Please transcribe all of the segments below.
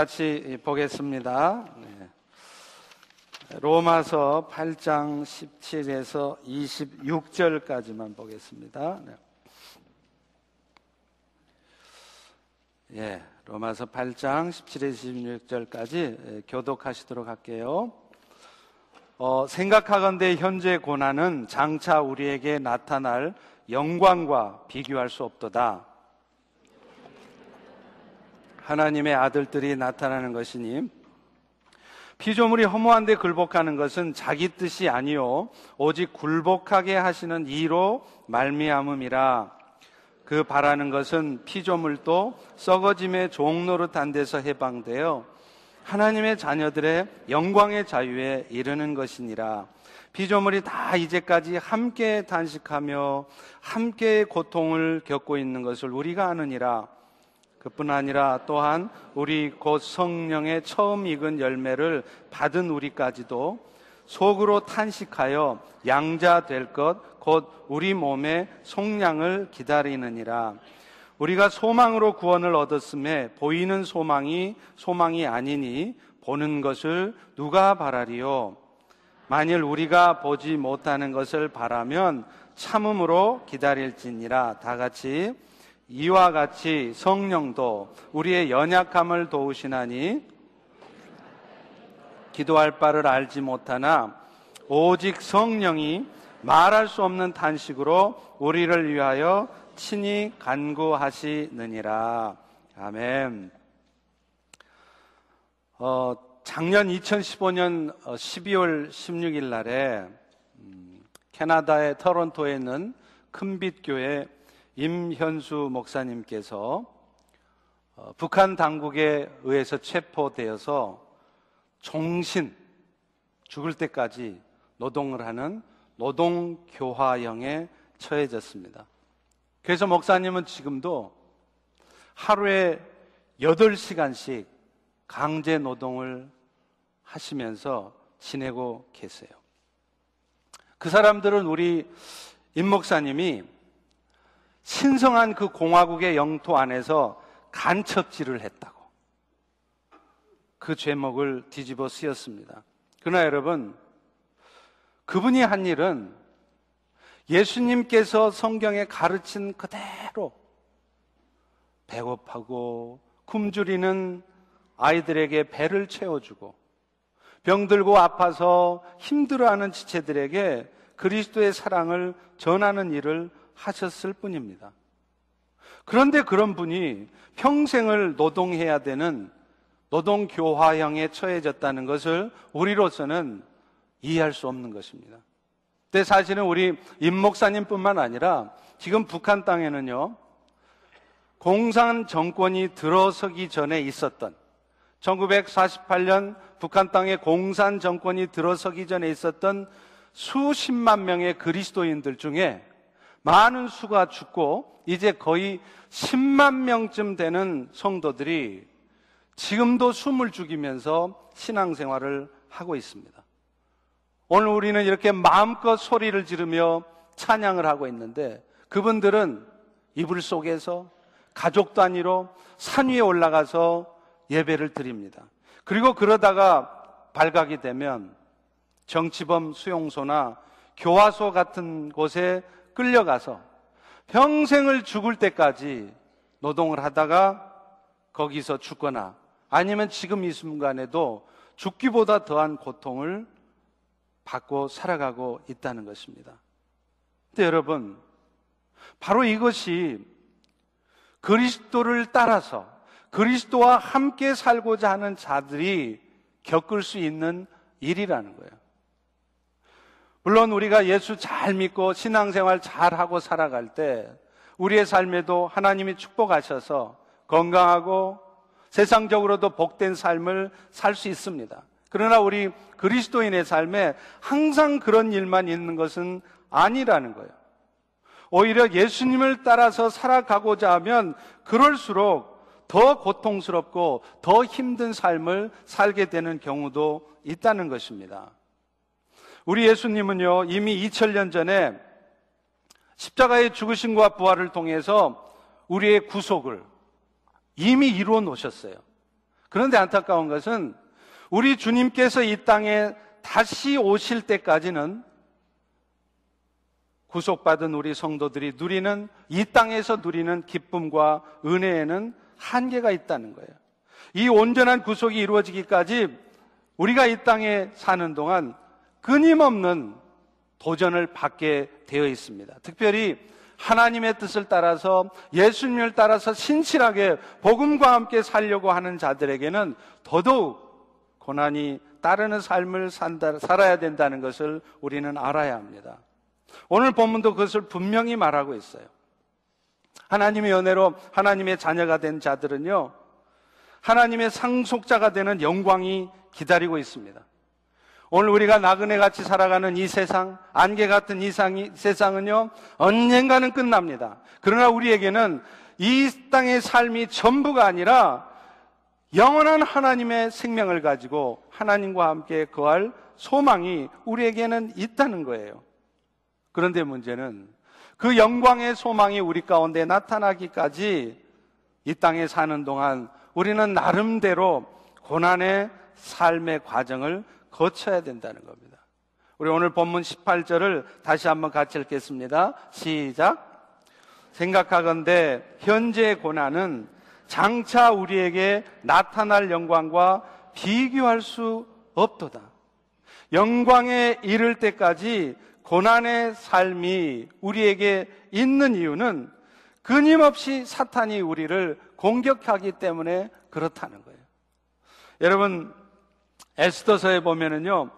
같이 보겠습니다. 네. 로마서 8장 17에서 26절까지만 보겠습니다. 네. 예, 로마서 8장 17에서 26절까지 교독하시도록 할게요. 어, 생각하건대 현재 고난은 장차 우리에게 나타날 영광과 비교할 수 없도다. 하나님의 아들들이 나타나는 것이니 피조물이 허무한데 굴복하는 것은 자기 뜻이 아니요 오직 굴복하게 하시는 이로 말미암음이라. 그 바라는 것은 피조물도 썩어짐의 종노릇한 데서 해방되어 하나님의 자녀들의 영광의 자유에 이르는 것이니라. 피조물이 다 이제까지 함께 단식하며 함께 고통을 겪고 있는 것을 우리가 아느니라 그뿐 아니라 또한 우리 곧 성령의 처음 익은 열매를 받은 우리까지도 속으로 탄식하여 양자 될 것, 곧 우리 몸의 속량을 기다리느니라. 우리가 소망으로 구원을 얻었음에 보이는 소망이 소망이 아니니 보는 것을 누가 바라리요? 만일 우리가 보지 못하는 것을 바라면 참음으로 기다릴지니라. 다 같이 이와 같이 성령도 우리의 연약함을 도우시나니 기도할 바를 알지 못하나 오직 성령이 말할 수 없는 탄식으로 우리를 위하여 친히 간구하시느니라. 아멘. 어, 작년 2015년 12월 16일 날에 음, 캐나다의 토론토에 있는 큰빛교회 임현수 목사님께서 어, 북한 당국에 의해서 체포되어서 종신 죽을 때까지 노동을 하는 노동교화형에 처해졌습니다. 그래서 목사님은 지금도 하루에 8시간씩 강제 노동을 하시면서 지내고 계세요. 그 사람들은 우리 임 목사님이 신성한 그 공화국의 영토 안에서 간첩질을 했다고. 그 죄목을 뒤집어 쓰였습니다. 그러나 여러분, 그분이 한 일은 예수님께서 성경에 가르친 그대로 배고파고 굶주리는 아이들에게 배를 채워주고 병들고 아파서 힘들어하는 지체들에게 그리스도의 사랑을 전하는 일을 하셨을 뿐입니다. 그런데 그런 분이 평생을 노동해야 되는 노동교화형에 처해졌다는 것을 우리로서는 이해할 수 없는 것입니다. 근데 사실은 우리 임 목사님뿐만 아니라 지금 북한 땅에는요, 공산 정권이 들어서기 전에 있었던 1948년 북한 땅에 공산 정권이 들어서기 전에 있었던 수십만 명의 그리스도인들 중에 많은 수가 죽고 이제 거의 10만 명쯤 되는 성도들이 지금도 숨을 죽이면서 신앙생활을 하고 있습니다. 오늘 우리는 이렇게 마음껏 소리를 지르며 찬양을 하고 있는데 그분들은 이불 속에서 가족 단위로 산 위에 올라가서 예배를 드립니다. 그리고 그러다가 발각이 되면 정치범 수용소나 교화소 같은 곳에 끌려가서 평생을 죽을 때까지 노동을 하다가 거기서 죽거나 아니면 지금 이 순간에도 죽기보다 더한 고통을 받고 살아가고 있다는 것입니다. 근데 여러분, 바로 이것이 그리스도를 따라서 그리스도와 함께 살고자 하는 자들이 겪을 수 있는 일이라는 거예요. 물론 우리가 예수 잘 믿고 신앙생활 잘 하고 살아갈 때 우리의 삶에도 하나님이 축복하셔서 건강하고 세상적으로도 복된 삶을 살 수 있습니다. 그러나 우리 그리스도인의 삶에 항상 그런 일만 있는 것은 아니라는 거예요. 오히려 예수님을 따라서 살아가고자 하면 그럴수록 더 고통스럽고 더 힘든 삶을 살게 되는 경우도 있다는 것입니다. 우리 예수님은요, 이미 2000년 전에 십자가의 죽으심과 부활을 통해서 우리의 구속을 이미 이루어 놓으셨어요. 그런데 안타까운 것은 우리 주님께서 이 땅에 다시 오실 때까지는 구속받은 우리 성도들이 누리는 이 땅에서 누리는 기쁨과 은혜에는 한계가 있다는 거예요. 이 온전한 구속이 이루어지기까지 우리가 이 땅에 사는 동안 끊임없는 도전을 받게 되어 있습니다. 특별히 하나님의 뜻을 따라서 예수님을 따라서 신실하게 복음과 함께 살려고 하는 자들에게는 더더욱 고난이 따르는 삶을 산다, 살아야 된다는 것을 우리는 알아야 합니다. 오늘 본문도 그것을 분명히 말하고 있어요. 하나님의 은혜로 하나님의 자녀가 된 자들은요, 하나님의 상속자가 되는 영광이 기다리고 있습니다. 오늘 우리가 나그네 같이 살아가는 이 세상, 안개 같은 이 세상은요, 언젠가는 끝납니다. 그러나 우리에게는 이 땅의 삶이 전부가 아니라 영원한 하나님의 생명을 가지고 하나님과 함께 거할 소망이 우리에게는 있다는 거예요. 그런데 문제는 그 영광의 소망이 우리 가운데 나타나기까지 이 땅에 사는 동안 우리는 나름대로 고난의 삶의 과정을 거쳐야 된다는 겁니다. 우리 오늘 본문 18절을 다시 한번 같이 읽겠습니다. 시작. 생각하건대 현재 고난은 장차 우리에게 나타날 영광과 비교할 수 없도다. 영광에 이를 때까지 고난의 삶이 우리에게 있는 이유는 끊임없이 사탄이 우리를 공격하기 때문에 그렇다는 거예요. 여러분, 에스더서에 보면은요,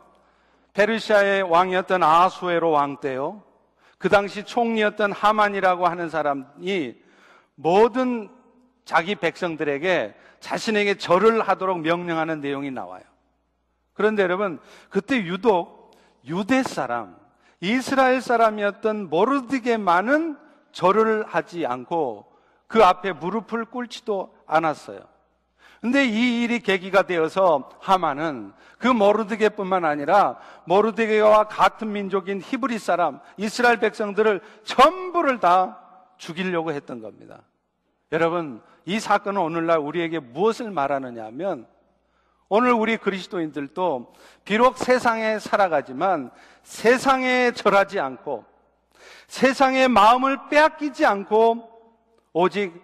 페르시아의 왕이었던 아수에로 왕 때요, 그 당시 총리였던 하만이라고 하는 사람이 모든 자기 백성들에게 자신에게 절을 하도록 명령하는 내용이 나와요. 그런데 여러분, 그때 유독 유대 사람, 이스라엘 사람이었던 모르드게만은 절을 하지 않고 그 앞에 무릎을 꿇지도 않았어요. 근데 이 일이 계기가 되어서 하만은 그 모르드게뿐만 아니라 모르드게와 같은 민족인 히브리 사람, 이스라엘 백성들을 전부를 다 죽이려고 했던 겁니다. 여러분, 이 사건은 오늘날 우리에게 무엇을 말하느냐 하면 오늘 우리 그리스도인들도 비록 세상에 살아가지만 세상에 절하지 않고 세상의 마음을 빼앗기지 않고 오직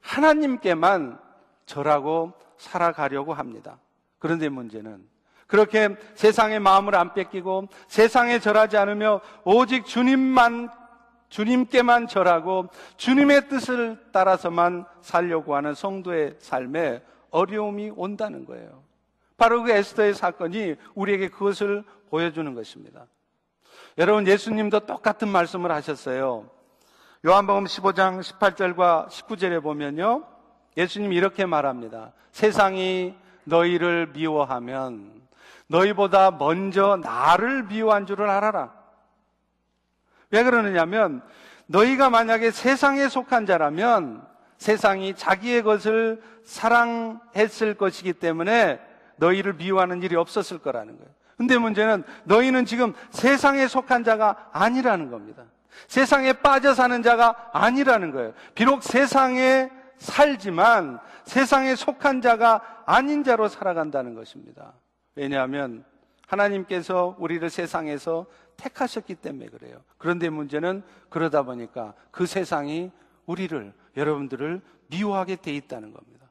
하나님께만 절하고 살아가려고 합니다. 그런데 문제는 그렇게 세상의 마음을 안 뺏기고 세상에 절하지 않으며 오직 주님만 주님께만 절하고 주님의 뜻을 따라서만 살려고 하는 성도의 삶에 어려움이 온다는 거예요. 바로 그 에스더의 사건이 우리에게 그것을 보여주는 것입니다. 여러분, 예수님도 똑같은 말씀을 하셨어요. 요한복음 15장 18절과 19절에 보면요. 예수님 이렇게 말합니다. 세상이 너희를 미워하면 너희보다 먼저 나를 미워한 줄을 알아라. 왜 그러느냐면 너희가 만약에 세상에 속한 자라면 세상이 자기의 것을 사랑했을 것이기 때문에 너희를 미워하는 일이 없었을 거라는 거예요. 근데 문제는 너희는 지금 세상에 속한 자가 아니라는 겁니다. 세상에 빠져 사는 자가 아니라는 거예요. 비록 세상에 살지만 세상에 속한 자가 아닌 자로 살아간다는 것입니다. 왜냐하면 하나님께서 우리를 세상에서 택하셨기 때문에 그래요. 그런데 문제는 그러다 보니까 그 세상이 우리를, 여러분들을 미워하게 돼 있다는 겁니다.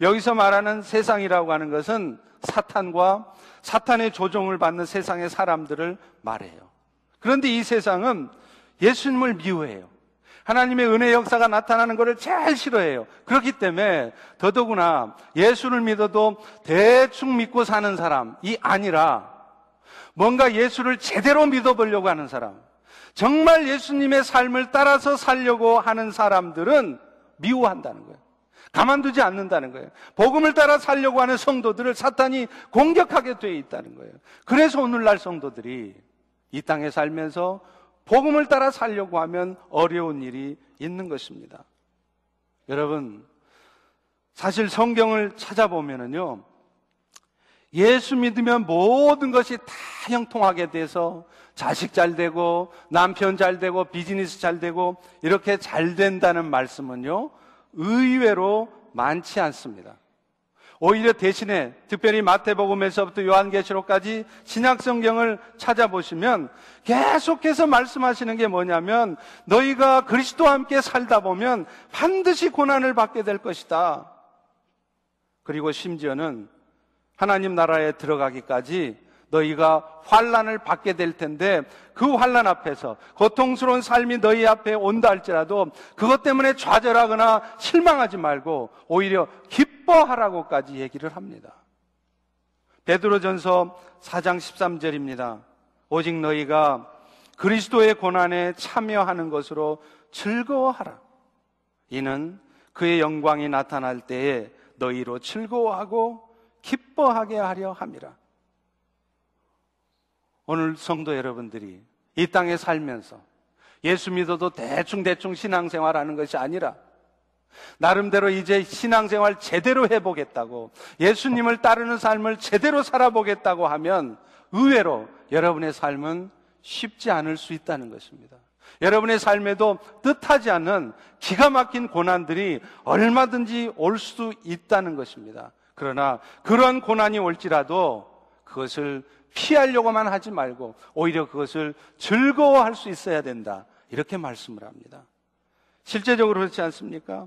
여기서 말하는 세상이라고 하는 것은 사탄과 사탄의 조종을 받는 세상의 사람들을 말해요. 그런데 이 세상은 예수님을 미워해요. 하나님의 은혜 역사가 나타나는 것을 제일 싫어해요. 그렇기 때문에 더더구나 예수를 믿어도 대충 믿고 사는 사람이 아니라 뭔가 예수를 제대로 믿어보려고 하는 사람, 정말 예수님의 삶을 따라서 살려고 하는 사람들은 미워한다는 거예요. 가만두지 않는다는 거예요. 복음을 따라 살려고 하는 성도들을 사탄이 공격하게 되어 있다는 거예요. 그래서 오늘날 성도들이 이 땅에 살면서 복음을 따라 살려고 하면 어려운 일이 있는 것입니다. 여러분, 사실 성경을 찾아보면은요, 예수 믿으면 모든 것이 다 형통하게 돼서 자식 잘 되고 남편 잘 되고 비즈니스 잘 되고 이렇게 잘 된다는 말씀은요, 의외로 많지 않습니다. 오히려 대신에 특별히 마태복음에서부터 요한계시록까지 신약 성경을 찾아보시면 계속해서 말씀하시는 게 뭐냐면 너희가 그리스도와 함께 살다 보면 반드시 고난을 받게 될 것이다. 그리고 심지어는 하나님 나라에 들어가기까지 너희가 환란을 받게 될 텐데 그 환란 앞에서 고통스러운 삶이 너희 앞에 온다 할지라도 그것 때문에 좌절하거나 실망하지 말고 오히려 기뻐하라고까지 얘기를 합니다. 베드로전서 4장 13절입니다. 오직 너희가 그리스도의 고난에 참여하는 것으로 즐거워하라. 이는 그의 영광이 나타날 때에 너희로 즐거워하고 기뻐하게 하려 함이라. 오늘 성도 여러분들이 이 땅에 살면서 예수 믿어도 대충대충 신앙생활 하는 것이 아니라 나름대로 이제 신앙생활 제대로 해보겠다고 예수님을 따르는 삶을 제대로 살아보겠다고 하면 의외로 여러분의 삶은 쉽지 않을 수 있다는 것입니다. 여러분의 삶에도 뜻하지 않은 기가 막힌 고난들이 얼마든지 올 수 있다는 것입니다. 그러나 그런 고난이 올지라도 그것을 피하려고만 하지 말고 오히려 그것을 즐거워할 수 있어야 된다. 이렇게 말씀을 합니다. 실제적으로 그렇지 않습니까?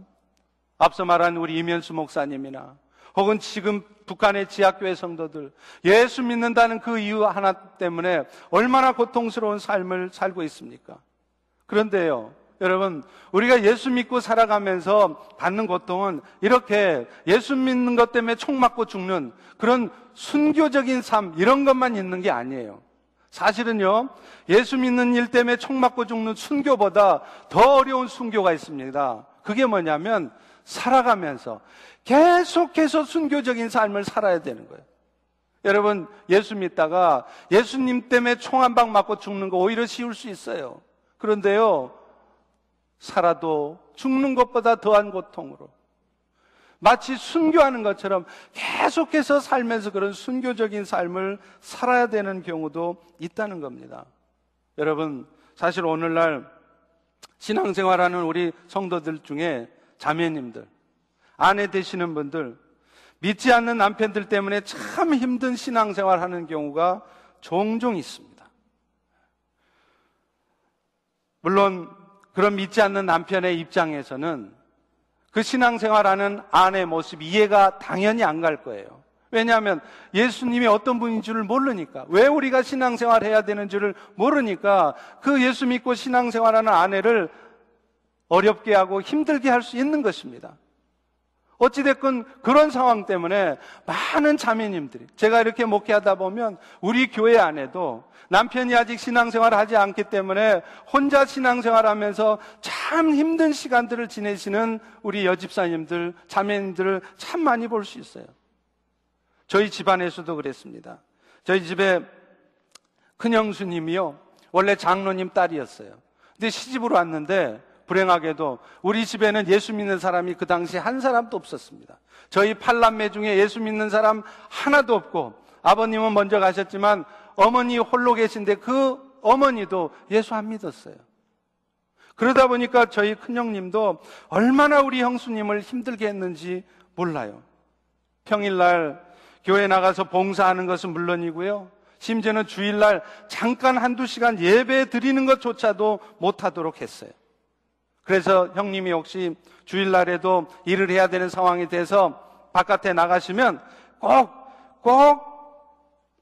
앞서 말한 우리 이면수 목사님이나 혹은 지금 북한의 지하교회 성도들 예수 믿는다는 그 이유 하나 때문에 얼마나 고통스러운 삶을 살고 있습니까? 그런데요, 여러분, 우리가 예수 믿고 살아가면서 받는 고통은 이렇게 예수 믿는 것 때문에 총 맞고 죽는 그런 순교적인 삶, 이런 것만 있는 게 아니에요. 사실은요, 예수 믿는 일 때문에 총 맞고 죽는 순교보다 더 어려운 순교가 있습니다. 그게 뭐냐면, 살아가면서 계속해서 순교적인 삶을 살아야 되는 거예요. 여러분, 예수 믿다가 예수님 때문에 총 한 방 맞고 죽는 거 오히려 쉬울 수 있어요. 그런데요, 살아도 죽는 것보다 더한 고통으로 마치 순교하는 것처럼 계속해서 살면서 그런 순교적인 삶을 살아야 되는 경우도 있다는 겁니다. 여러분, 사실 오늘날 신앙생활하는 우리 성도들 중에 자매님들, 아내 되시는 분들, 믿지 않는 남편들 때문에 참 힘든 신앙생활 하는 경우가 종종 있습니다. 물론 그런 믿지 않는 남편의 입장에서는 그 신앙생활하는 아내 모습 이해가 당연히 안 갈 거예요. 왜냐하면 예수님이 어떤 분인 줄을 모르니까 왜 우리가 신앙생활 해야 되는 줄을 모르니까 그 예수 믿고 신앙생활하는 아내를 어렵게 하고 힘들게 할 수 있는 것입니다. 어찌됐건 그런 상황 때문에 많은 자매님들이 제가 이렇게 목회하다 보면 우리 교회 안에도 남편이 아직 신앙생활을 하지 않기 때문에 혼자 신앙생활 하면서 참 힘든 시간들을 지내시는 우리 여집사님들, 자매님들을 참 많이 볼 수 있어요. 저희 집안에서도 그랬습니다. 저희 집에 큰형수님이요. 원래 장로님 딸이었어요. 근데 시집으로 왔는데 불행하게도 우리 집에는 예수 믿는 사람이 그 당시 한 사람도 없었습니다. 저희 팔남매 중에 예수 믿는 사람 하나도 없고 아버님은 먼저 가셨지만 어머니 홀로 계신데 그 어머니도 예수 안 믿었어요. 그러다 보니까 저희 큰형님도 얼마나 우리 형수님을 힘들게 했는지 몰라요. 평일날 교회 나가서 봉사하는 것은 물론이고요. 심지어는 주일날 잠깐 한두 시간 예배 드리는 것조차도 못하도록 했어요. 그래서 형님이 혹시 주일날에도 일을 해야 되는 상황이 돼서 바깥에 나가시면 꼭, 꼭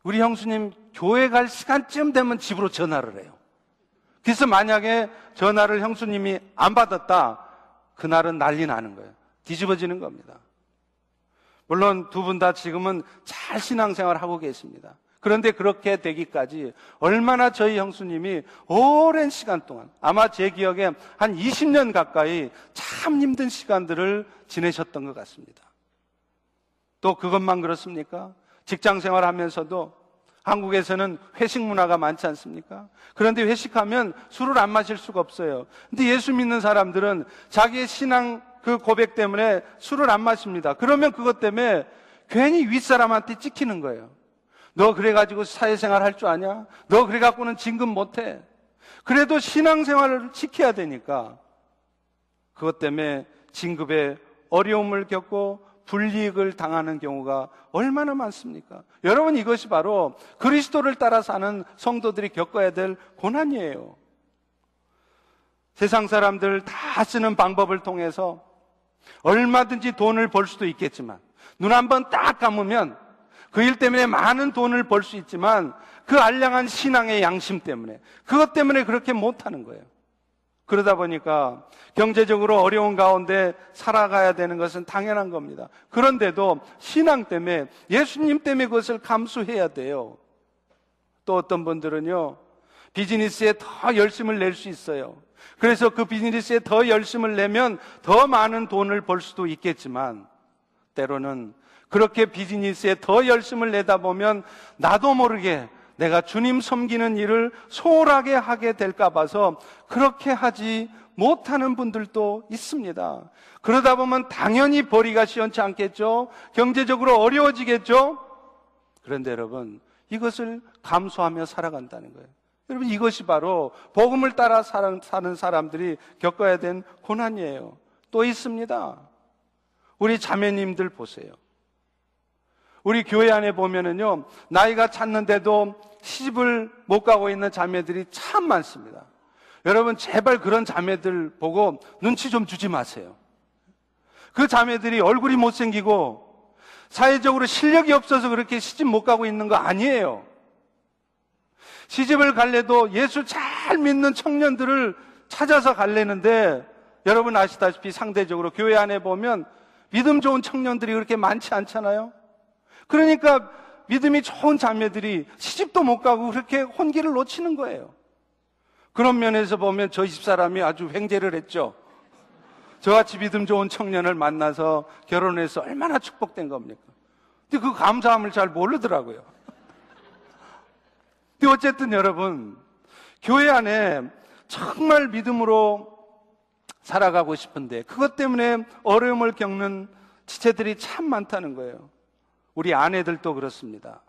우리 형수님 교회 갈 시간쯤 되면 집으로 전화를 해요. 그래서 만약에 전화를 형수님이 안 받았다, 그날은 난리 나는 거예요. 뒤집어지는 겁니다. 물론 두 분 다 지금은 잘 신앙생활 하고 계십니다. 그런데 그렇게 되기까지 얼마나 저희 형수님이 오랜 시간 동안 아마 제 기억에 한 20년 가까이 참 힘든 시간들을 지내셨던 것 같습니다. 또 그것만 그렇습니까? 직장 생활 하면서도 한국에서는 회식 문화가 많지 않습니까? 그런데 회식하면 술을 안 마실 수가 없어요. 근데 예수 믿는 사람들은 자기의 신앙 그 고백 때문에 술을 안 마십니다. 그러면 그것 때문에 괜히 윗사람한테 찍히는 거예요. 너 그래가지고 사회생활 할 줄 아냐? 너 그래갖고는 진급 못해. 그래도 신앙생활을 지켜야 되니까 그것 때문에 진급에 어려움을 겪고 불이익을 당하는 경우가 얼마나 많습니까? 여러분 이것이 바로 그리스도를 따라 사는 성도들이 겪어야 될 고난이에요. 세상 사람들 다 쓰는 방법을 통해서 얼마든지 돈을 벌 수도 있겠지만 눈 한번 딱 감으면 그 일 때문에 많은 돈을 벌 수 있지만 그 알량한 신앙의 양심 때문에 그것 때문에 그렇게 못하는 거예요. 그러다 보니까 경제적으로 어려운 가운데 살아가야 되는 것은 당연한 겁니다. 그런데도 신앙 때문에 예수님 때문에 그것을 감수해야 돼요. 또 어떤 분들은요, 비즈니스에 더 열심을 낼 수 있어요. 그래서 그 비즈니스에 더 열심을 내면 더 많은 돈을 벌 수도 있겠지만, 때로는 그렇게 비즈니스에 더 열심을 내다 보면 나도 모르게 내가 주님 섬기는 일을 소홀하게 하게 될까 봐서 그렇게 하지 못하는 분들도 있습니다. 그러다 보면 당연히 벌이가 시원치 않겠죠? 경제적으로 어려워지겠죠? 그런데 여러분, 이것을 감수하며 살아간다는 거예요. 여러분, 이것이 바로 복음을 따라 사는 사람들이 겪어야 된 고난이에요. 또 있습니다. 우리 자매님들 보세요. 우리 교회 안에 보면은요, 나이가 찼는데도 시집을 못 가고 있는 자매들이 참 많습니다. 여러분, 제발 그런 자매들 보고 눈치 좀 주지 마세요. 그 자매들이 얼굴이 못생기고 사회적으로 실력이 없어서 그렇게 시집 못 가고 있는 거 아니에요. 시집을 갈래도 예수 잘 믿는 청년들을 찾아서 갈래는데 여러분 아시다시피 상대적으로 교회 안에 보면 믿음 좋은 청년들이 그렇게 많지 않잖아요. 그러니까 믿음이 좋은 자매들이 시집도 못 가고 그렇게 혼기를 놓치는 거예요. 그런 면에서 보면 저희 집사람이 아주 횡재를 했죠. 저같이 믿음 좋은 청년을 만나서 결혼해서 얼마나 축복된 겁니까? 근데 그 감사함을 잘 모르더라고요. 근데 어쨌든 여러분, 교회 안에 정말 믿음으로 살아가고 싶은데 그것 때문에 어려움을 겪는 지체들이 참 많다는 거예요. 우리 아내들도 그렇습니다.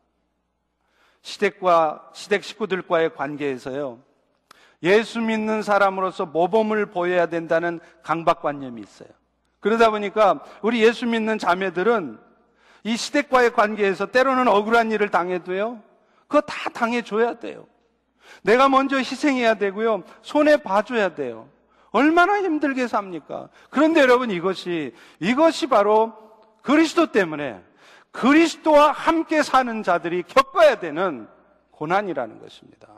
시댁과, 시댁 식구들과의 관계에서요. 예수 믿는 사람으로서 모범을 보여야 된다는 강박관념이 있어요. 그러다 보니까 우리 예수 믿는 자매들은 이 시댁과의 관계에서 때로는 억울한 일을 당해도요. 그거 다 당해줘야 돼요. 내가 먼저 희생해야 되고요. 손에 봐줘야 돼요. 얼마나 힘들게 삽니까? 그런데 여러분 이것이, 이것이 바로 그리스도 때문에 그리스도와 함께 사는 자들이 겪어야 되는 고난이라는 것입니다.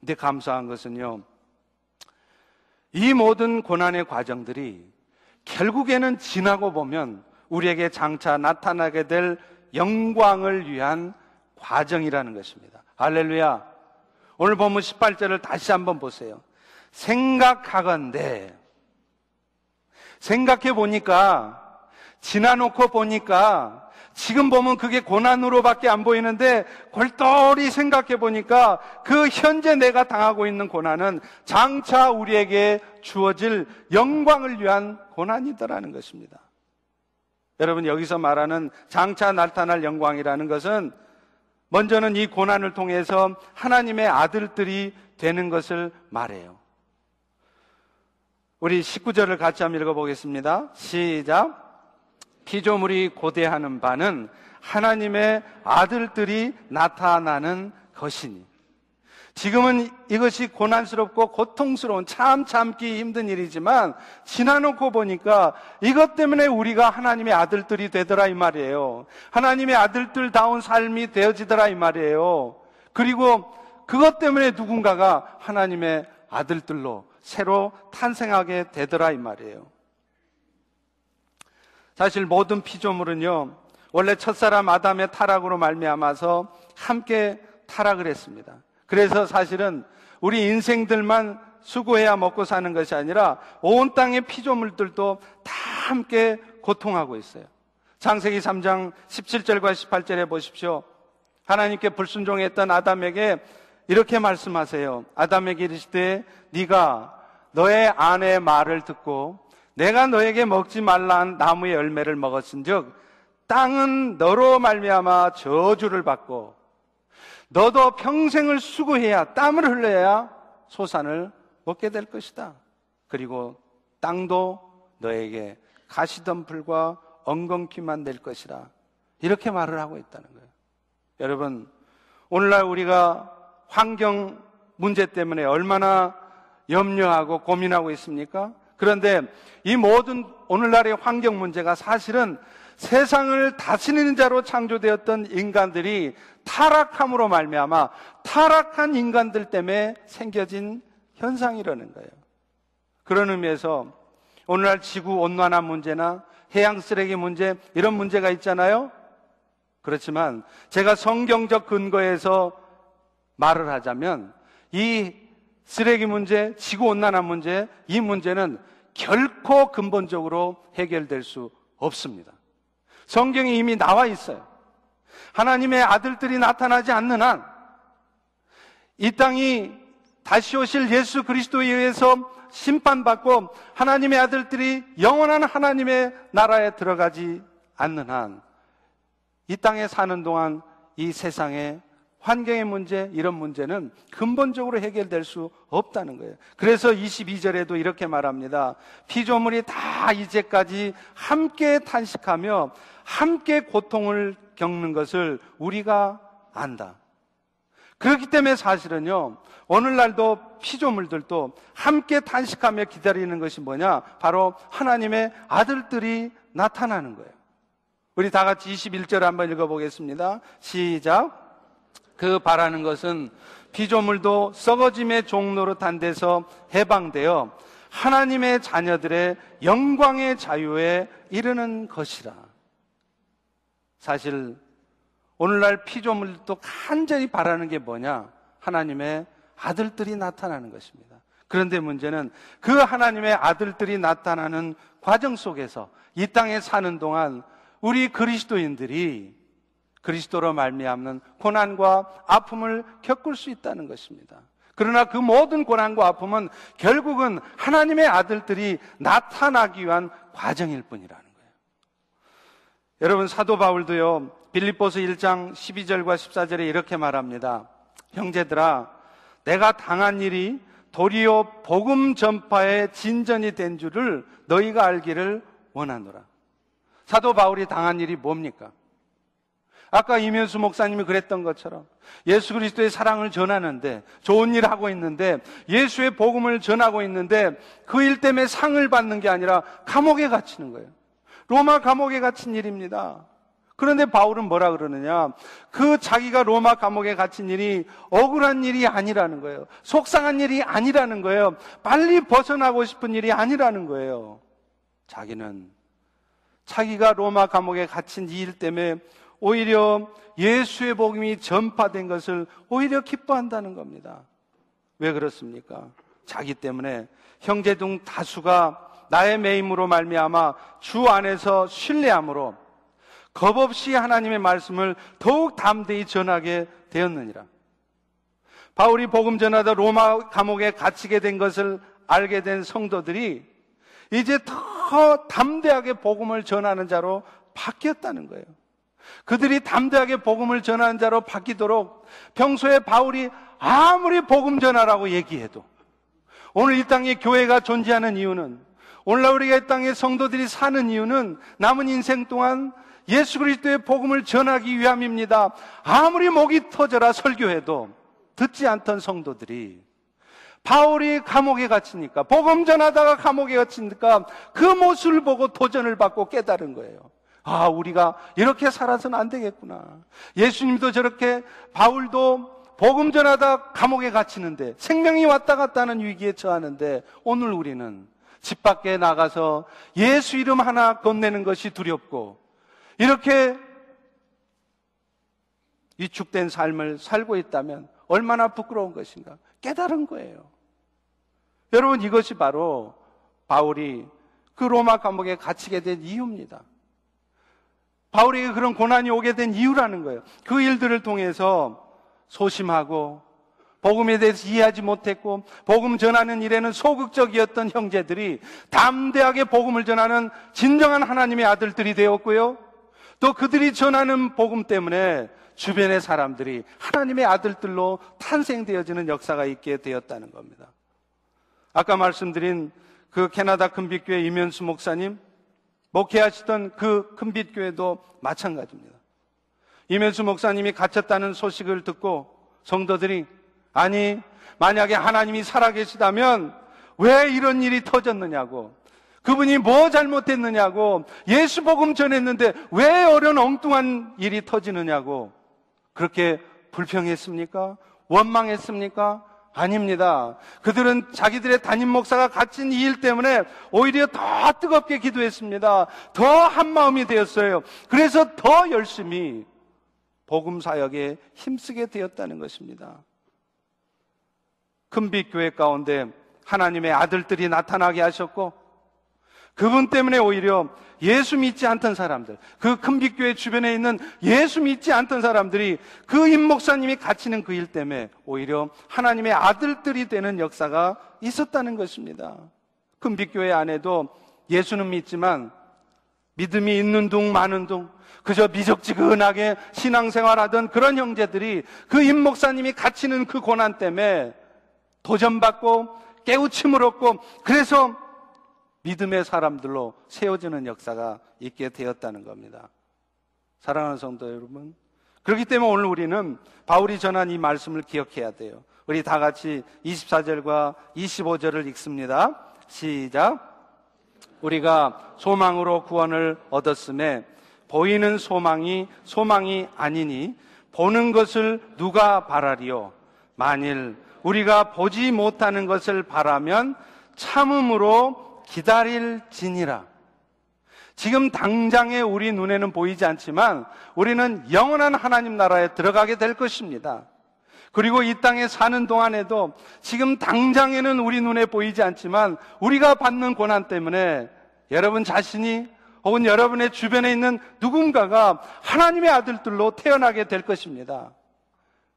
근데 감사한 것은요, 이 모든 고난의 과정들이 결국에는 지나고 보면 우리에게 장차 나타나게 될 영광을 위한 과정이라는 것입니다. 할렐루야. 오늘 보면 18절을 다시 한번 보세요. 생각하건대. 생각해 보니까 지나놓고 보니까 지금 보면 그게 고난으로밖에 안 보이는데 골똘히 생각해 보니까 그 현재 내가 당하고 있는 고난은 장차 우리에게 주어질 영광을 위한 고난이더라는 것입니다. 여러분 여기서 말하는 장차 나타날 영광이라는 것은 먼저는 이 고난을 통해서 하나님의 아들들이 되는 것을 말해요. 우리 19절을 같이 한번 읽어보겠습니다. 시작. 피조물이 고대하는 바는 하나님의 아들들이 나타나는 것이니. 지금은 이것이 고난스럽고 고통스러운 참 참기 힘든 일이지만 지나놓고 보니까 이것 때문에 우리가 하나님의 아들들이 되더라 이 말이에요. 하나님의 아들들다운 삶이 되어지더라 이 말이에요. 그리고 그것 때문에 누군가가 하나님의 아들들로 새로 탄생하게 되더라 이 말이에요. 사실 모든 피조물은요, 원래 첫사람 아담의 타락으로 말미암아서 함께 타락을 했습니다. 그래서 사실은 우리 인생들만 수고해야 먹고 사는 것이 아니라 온 땅의 피조물들도 다 함께 고통하고 있어요. 창세기 3장 17절과 18절에 보십시오. 하나님께 불순종했던 아담에게 이렇게 말씀하세요. 아담에게 이르시되 네가 너의 아내의 말을 듣고 내가 너에게 먹지 말란 나무의 열매를 먹었은즉 땅은 너로 말미암아 저주를 받고 너도 평생을 수고해야 땀을 흘려야 소산을 먹게 될 것이다. 그리고 땅도 너에게 가시덤불과 엉겅퀴만 될 것이라. 이렇게 말을 하고 있다는 거예요. 여러분, 오늘날 우리가 환경 문제 때문에 얼마나 염려하고 고민하고 있습니까? 그런데 이 모든 오늘날의 환경 문제가 사실은 세상을 다스리는 자로 창조되었던 인간들이 타락함으로 말미암아 타락한 인간들 때문에 생겨진 현상이라는 거예요. 그런 의미에서 오늘날 지구 온난화 문제나 해양 쓰레기 문제 이런 문제가 있잖아요. 그렇지만 제가 성경적 근거에서 말을 하자면 이 쓰레기 문제, 지구 온난화 문제, 이 문제는 결코 근본적으로 해결될 수 없습니다. 성경에 이미 나와 있어요. 하나님의 아들들이 나타나지 않는 한, 이 땅이 다시 오실 예수 그리스도에 의해서 심판받고 하나님의 아들들이 영원한 하나님의 나라에 들어가지 않는 한, 이 땅에 사는 동안 이 세상에 환경의 문제, 이런 문제는 근본적으로 해결될 수 없다는 거예요. 그래서 22절에도 이렇게 말합니다. 피조물이 다 이제까지 함께 탄식하며 함께 고통을 겪는 것을 우리가 안다. 그렇기 때문에 사실은요, 오늘날도 피조물들도 함께 탄식하며 기다리는 것이 뭐냐? 바로 하나님의 아들들이 나타나는 거예요. 우리 다 같이 21절 한번 읽어보겠습니다. 시작. 그 바라는 것은 피조물도 썩어짐의 종로로 단 데서 해방되어 하나님의 자녀들의 영광의 자유에 이르는 것이라. 사실 오늘날 피조물도 간절히 바라는 게 뭐냐? 하나님의 아들들이 나타나는 것입니다. 그런데 문제는 그 하나님의 아들들이 나타나는 과정 속에서 이 땅에 사는 동안 우리 그리스도인들이 그리스도로 말미암는 고난과 아픔을 겪을 수 있다는 것입니다. 그러나 그 모든 고난과 아픔은 결국은 하나님의 아들들이 나타나기 위한 과정일 뿐이라는 거예요. 여러분 사도 바울도요. 빌립보서 1장 12절과 14절에 이렇게 말합니다. 형제들아 내가 당한 일이 도리어 복음 전파의 진전이 된 줄을 너희가 알기를 원하노라. 사도 바울이 당한 일이 뭡니까? 아까 이면수 목사님이 그랬던 것처럼 예수 그리스도의 사랑을 전하는데 좋은 일 하고 있는데 예수의 복음을 전하고 있는데 그 일 때문에 상을 받는 게 아니라 감옥에 갇히는 거예요. 로마 감옥에 갇힌 일입니다. 그런데 바울은 뭐라 그러느냐? 그 자기가 로마 감옥에 갇힌 일이 억울한 일이 아니라는 거예요. 속상한 일이 아니라는 거예요. 빨리 벗어나고 싶은 일이 아니라는 거예요. 자기는 자기가 로마 감옥에 갇힌 이 일 때문에 오히려 예수의 복음이 전파된 것을 오히려 기뻐한다는 겁니다. 왜 그렇습니까? 자기 때문에 형제 등 다수가 나의 매임으로 말미암아 주 안에서 신뢰함으로 겁 없이 하나님의 말씀을 더욱 담대히 전하게 되었느니라. 바울이 복음 전하다 로마 감옥에 갇히게 된 것을 알게 된 성도들이 이제 더 담대하게 복음을 전하는 자로 바뀌었다는 거예요. 그들이 담대하게 복음을 전하는 자로 바뀌도록 평소에 바울이 아무리 복음 전하라고 얘기해도 오늘 이 땅에 교회가 존재하는 이유는 오늘날 우리가 이 땅에 성도들이 사는 이유는 남은 인생 동안 예수 그리스도의 복음을 전하기 위함입니다. 아무리 목이 터져라 설교해도 듣지 않던 성도들이 바울이 감옥에 갇히니까 복음 전하다가 감옥에 갇히니까 그 모습을 보고 도전을 받고 깨달은 거예요. 아, 우리가 이렇게 살아서는 안 되겠구나. 예수님도 저렇게 바울도 복음 전하다 감옥에 갇히는데 생명이 왔다 갔다 하는 위기에 처하는데 오늘 우리는 집 밖에 나가서 예수 이름 하나 건네는 것이 두렵고 이렇게 위축된 삶을 살고 있다면 얼마나 부끄러운 것인가 깨달은 거예요. 여러분 이것이 바로 바울이 그 로마 감옥에 갇히게 된 이유입니다. 바울에게 그런 고난이 오게 된 이유라는 거예요. 그 일들을 통해서 소심하고 복음에 대해서 이해하지 못했고 복음 전하는 일에는 소극적이었던 형제들이 담대하게 복음을 전하는 진정한 하나님의 아들들이 되었고요. 또 그들이 전하는 복음 때문에 주변의 사람들이 하나님의 아들들로 탄생되어지는 역사가 있게 되었다는 겁니다. 아까 말씀드린 그 캐나다 금빛교회 이면수 목사님 목회하시던 그 큰빛교회도 마찬가지입니다. 이면수 목사님이 갇혔다는 소식을 듣고 성도들이 아니 만약에 하나님이 살아계시다면 왜 이런 일이 터졌느냐고 그분이 뭐 잘못했느냐고 예수 복음 전했는데 왜 어려운 엉뚱한 일이 터지느냐고 그렇게 불평했습니까? 원망했습니까? 아닙니다. 그들은 자기들의 담임 목사가 갇힌 이 일 때문에 오히려 더 뜨겁게 기도했습니다. 더 한마음이 되었어요. 그래서 더 열심히 복음 사역에 힘쓰게 되었다는 것입니다. 큰빛 교회 가운데 하나님의 아들들이 나타나게 하셨고 그분 때문에 오히려 예수 믿지 않던 사람들, 그 큰빛교회 주변에 있는 예수 믿지 않던 사람들이 그 임 목사님이 갇히는 그 일 때문에 오히려 하나님의 아들들이 되는 역사가 있었다는 것입니다. 큰빛교회 안에도 예수는 믿지만 믿음이 있는 둥 마는 둥 그저 미적지근하게 신앙생활하던 그런 형제들이 그 임 목사님이 갇히는 그 고난 때문에 도전받고 깨우침을 얻고 그래서 믿음의 사람들로 세워지는 역사가 있게 되었다는 겁니다. 사랑하는 성도 여러분. 그렇기 때문에 오늘 우리는 바울이 전한 이 말씀을 기억해야 돼요. 우리 다 같이 24절과 25절을 읽습니다. 시작. 우리가 소망으로 구원을 얻었음에 보이는 소망이 소망이 아니니 보는 것을 누가 바라리요? 만일 우리가 보지 못하는 것을 바라면 참음으로 기다릴지니라. 지금 당장에 우리 눈에는 보이지 않지만 우리는 영원한 하나님 나라에 들어가게 될 것입니다. 그리고 이 땅에 사는 동안에도 지금 당장에는 우리 눈에 보이지 않지만 우리가 받는 고난 때문에 여러분 자신이 혹은 여러분의 주변에 있는 누군가가 하나님의 아들들로 태어나게 될 것입니다.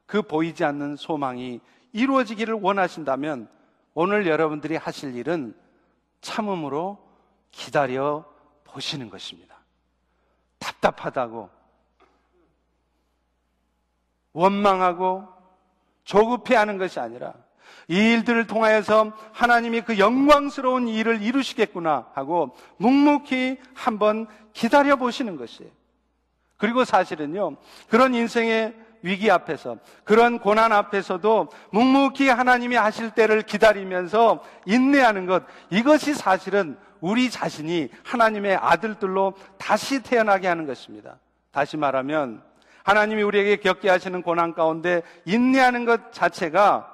그 보이지 않는 소망이 이루어지기를 원하신다면 오늘 여러분들이 하실 일은 참음으로 기다려 보시는 것입니다. 답답하다고, 원망하고, 조급해 하는 것이 아니라 이 일들을 통하여서 하나님이 그 영광스러운 일을 이루시겠구나 하고 묵묵히 한번 기다려 보시는 것이에요. 그리고 사실은요, 그런 인생의 위기 앞에서, 그런 고난 앞에서도 묵묵히 하나님이 하실 때를 기다리면서 인내하는 것, 이것이 사실은 우리 자신이 하나님의 아들들로 다시 태어나게 하는 것입니다. 다시 말하면, 하나님이 우리에게 겪게 하시는 고난 가운데 인내하는 것 자체가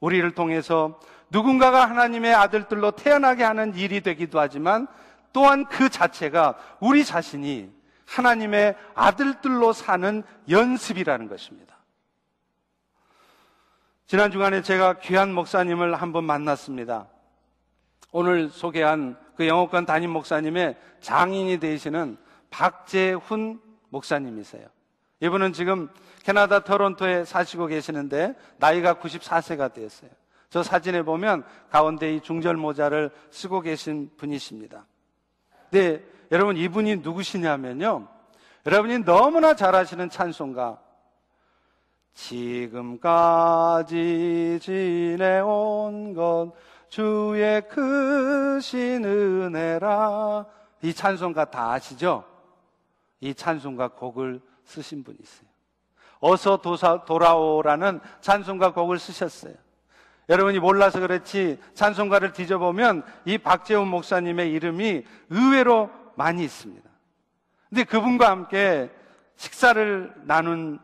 우리를 통해서 누군가가 하나님의 아들들로 태어나게 하는 일이 되기도 하지만 또한 그 자체가 우리 자신이 하나님의 아들들로 사는 연습이라는 것입니다. 지난 주간에 제가 귀한 목사님을 한번 만났습니다. 오늘 소개한 그 영어권 담임 목사님의 장인이 되시는 박재훈 목사님이세요. 이분은 지금 캐나다 토론토에 사시고 계시는데 나이가 94세가 되었어요. 저 사진에 보면 가운데 이 중절 모자를 쓰고 계신 분이십니다. 네, 여러분 이분이 누구시냐면요. 여러분이 너무나 잘 아시는 찬송가 지금까지 지내온 것 주의 크신 은혜라 이 찬송가 다 아시죠? 이 찬송가 곡을 쓰신 분이 있어요. 어서 도사, 돌아오라는 찬송가 곡을 쓰셨어요. 여러분이 몰라서 그렇지 찬송가를 뒤져보면 이 박재훈 목사님의 이름이 의외로 많이 있습니다. 근데 그분과 함께 식사를 나눈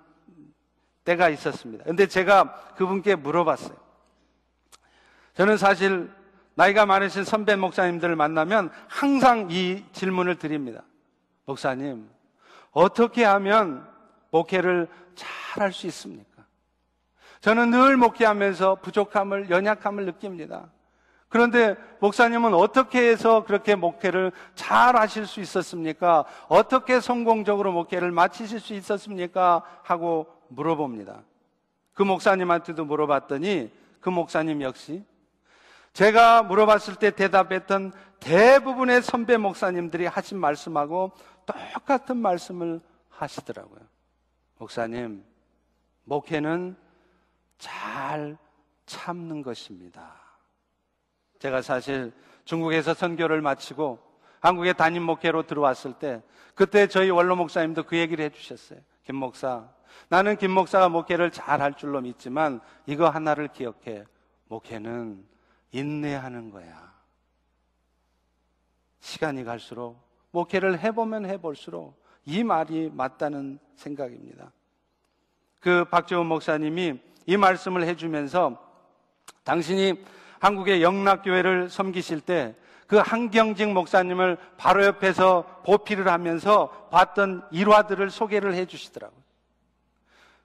때가 있었습니다. 근데 제가 그분께 물어봤어요. 저는 사실 나이가 많으신 선배 목사님들을 만나면 항상 이 질문을 드립니다. 목사님, 어떻게 하면 목회를 잘 할 수 있습니까? 저는 늘 목회하면서 부족함을, 연약함을 느낍니다. 그런데 목사님은 어떻게 해서 그렇게 목회를 잘 하실 수 있었습니까? 어떻게 성공적으로 목회를 마치실 수 있었습니까? 하고 물어봅니다. 그 목사님한테도 물어봤더니 그 목사님 역시 제가 물어봤을 때 대답했던 대부분의 선배 목사님들이 하신 말씀하고 똑같은 말씀을 하시더라고요. 목사님, 목회는 잘 참는 것입니다. 제가 사실 중국에서 선교를 마치고 한국에 담임 목회로 들어왔을 때 그때 저희 원로 목사님도 그 얘기를 해주셨어요. 김 목사, 나는 김 목사가 목회를 잘 할 줄로 믿지만 이거 하나를 기억해. 목회는 인내하는 거야. 시간이 갈수록 목회를 해보면 해볼수록 이 말이 맞다는 생각입니다. 그 박재훈 목사님이 이 말씀을 해주면서 당신이 한국의 영락교회를 섬기실 때 그 한경직 목사님을 바로 옆에서 보필을 하면서 봤던 일화들을 소개를 해 주시더라고요.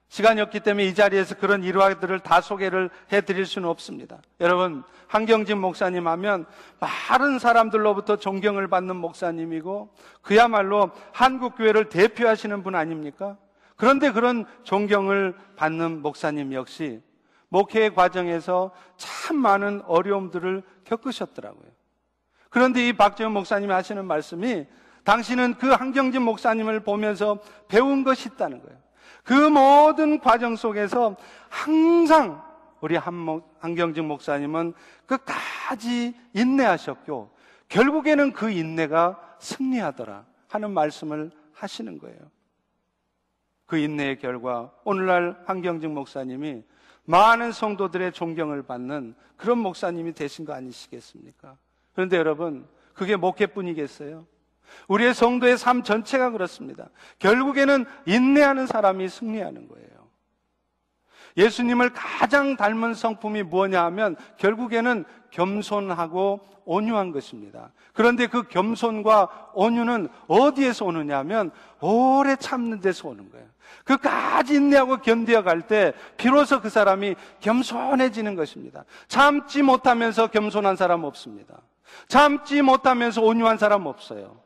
시간이 없기 때문에 이 자리에서 그런 일화들을 다 소개를 해 드릴 수는 없습니다. 여러분, 한경직 목사님 하면 많은 사람들로부터 존경을 받는 목사님이고 그야말로 한국교회를 대표하시는 분 아닙니까? 그런데 그런 존경을 받는 목사님 역시 목회 과정에서 참 많은 어려움들을 겪으셨더라고요. 그런데 이 박재훈 목사님이 하시는 말씀이 당신은 그 한경진 목사님을 보면서 배운 것이 있다는 거예요. 그 모든 과정 속에서 항상 우리 한경진 목사님은 끝까지 인내하셨고 결국에는 그 인내가 승리하더라 하는 말씀을 하시는 거예요. 그 인내의 결과 오늘날 한경진 목사님이 많은 성도들의 존경을 받는 그런 목사님이 되신 거 아니시겠습니까? 그런데 여러분, 그게 목회뿐이겠어요? 우리의 성도의 삶 전체가 그렇습니다. 결국에는 인내하는 사람이 승리하는 거예요. 예수님을 가장 닮은 성품이 뭐냐 하면 결국에는 겸손하고 온유한 것입니다. 그런데 그 겸손과 온유는 어디에서 오느냐 하면 오래 참는 데서 오는 거예요. 그까지 인내하고 견뎌 갈 때 비로소 그 사람이 겸손해지는 것입니다. 참지 못하면서 겸손한 사람 없습니다. 참지 못하면서 온유한 사람 없어요.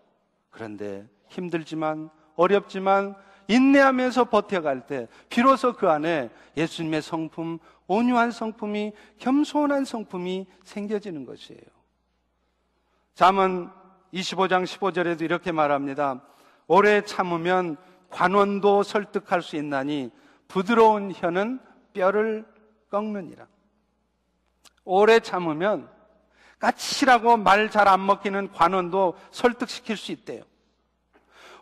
그런데 힘들지만 어렵지만 인내하면서 버텨갈 때 비로소 그 안에 예수님의 성품, 온유한 성품이 겸손한 성품이 생겨지는 것이에요. 잠언 25장 15절에도 이렇게 말합니다. 오래 참으면 관원도 설득할 수 있나니 부드러운 혀는 뼈를 꺾느니라. 오래 참으면 까칠하고 말 잘 안 먹히는 관원도 설득시킬 수 있대요.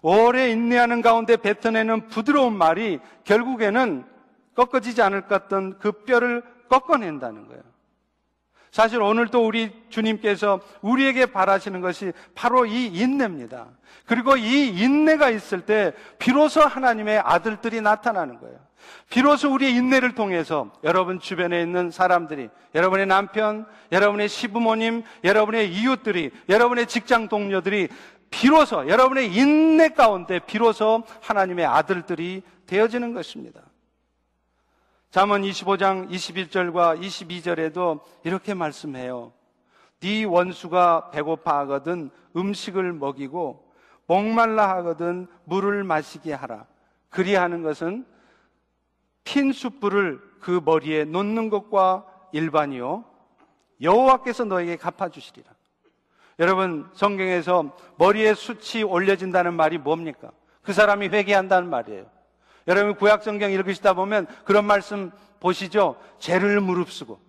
오래 인내하는 가운데 뱉어내는 부드러운 말이 결국에는 꺾어지지 않을 것 같던 그 뼈를 꺾어낸다는 거예요. 사실 오늘도 우리 주님께서 우리에게 바라시는 것이 바로 이 인내입니다. 그리고 이 인내가 있을 때 비로소 하나님의 아들들이 나타나는 거예요. 비로소 우리의 인내를 통해서 여러분 주변에 있는 사람들이, 여러분의 남편, 여러분의 시부모님, 여러분의 이웃들이, 여러분의 직장 동료들이 비로소 여러분의 인내 가운데 비로소 하나님의 아들들이 되어지는 것입니다. 잠언 25장 21절과 22절에도 이렇게 말씀해요. 네 원수가 배고파 하거든 음식을 먹이고 목말라 하거든 물을 마시게 하라. 그리하는 것은 핀 숯불을 그 머리에 놓는 것과 일반이요 여호와께서 너에게 갚아 주시리라. 여러분 성경에서 머리에 숯이 올려진다는 말이 뭡니까? 그 사람이 회개한다는 말이에요. 여러분 구약 성경 읽으시다 보면 그런 말씀 보시죠. 죄를 무릅쓰고.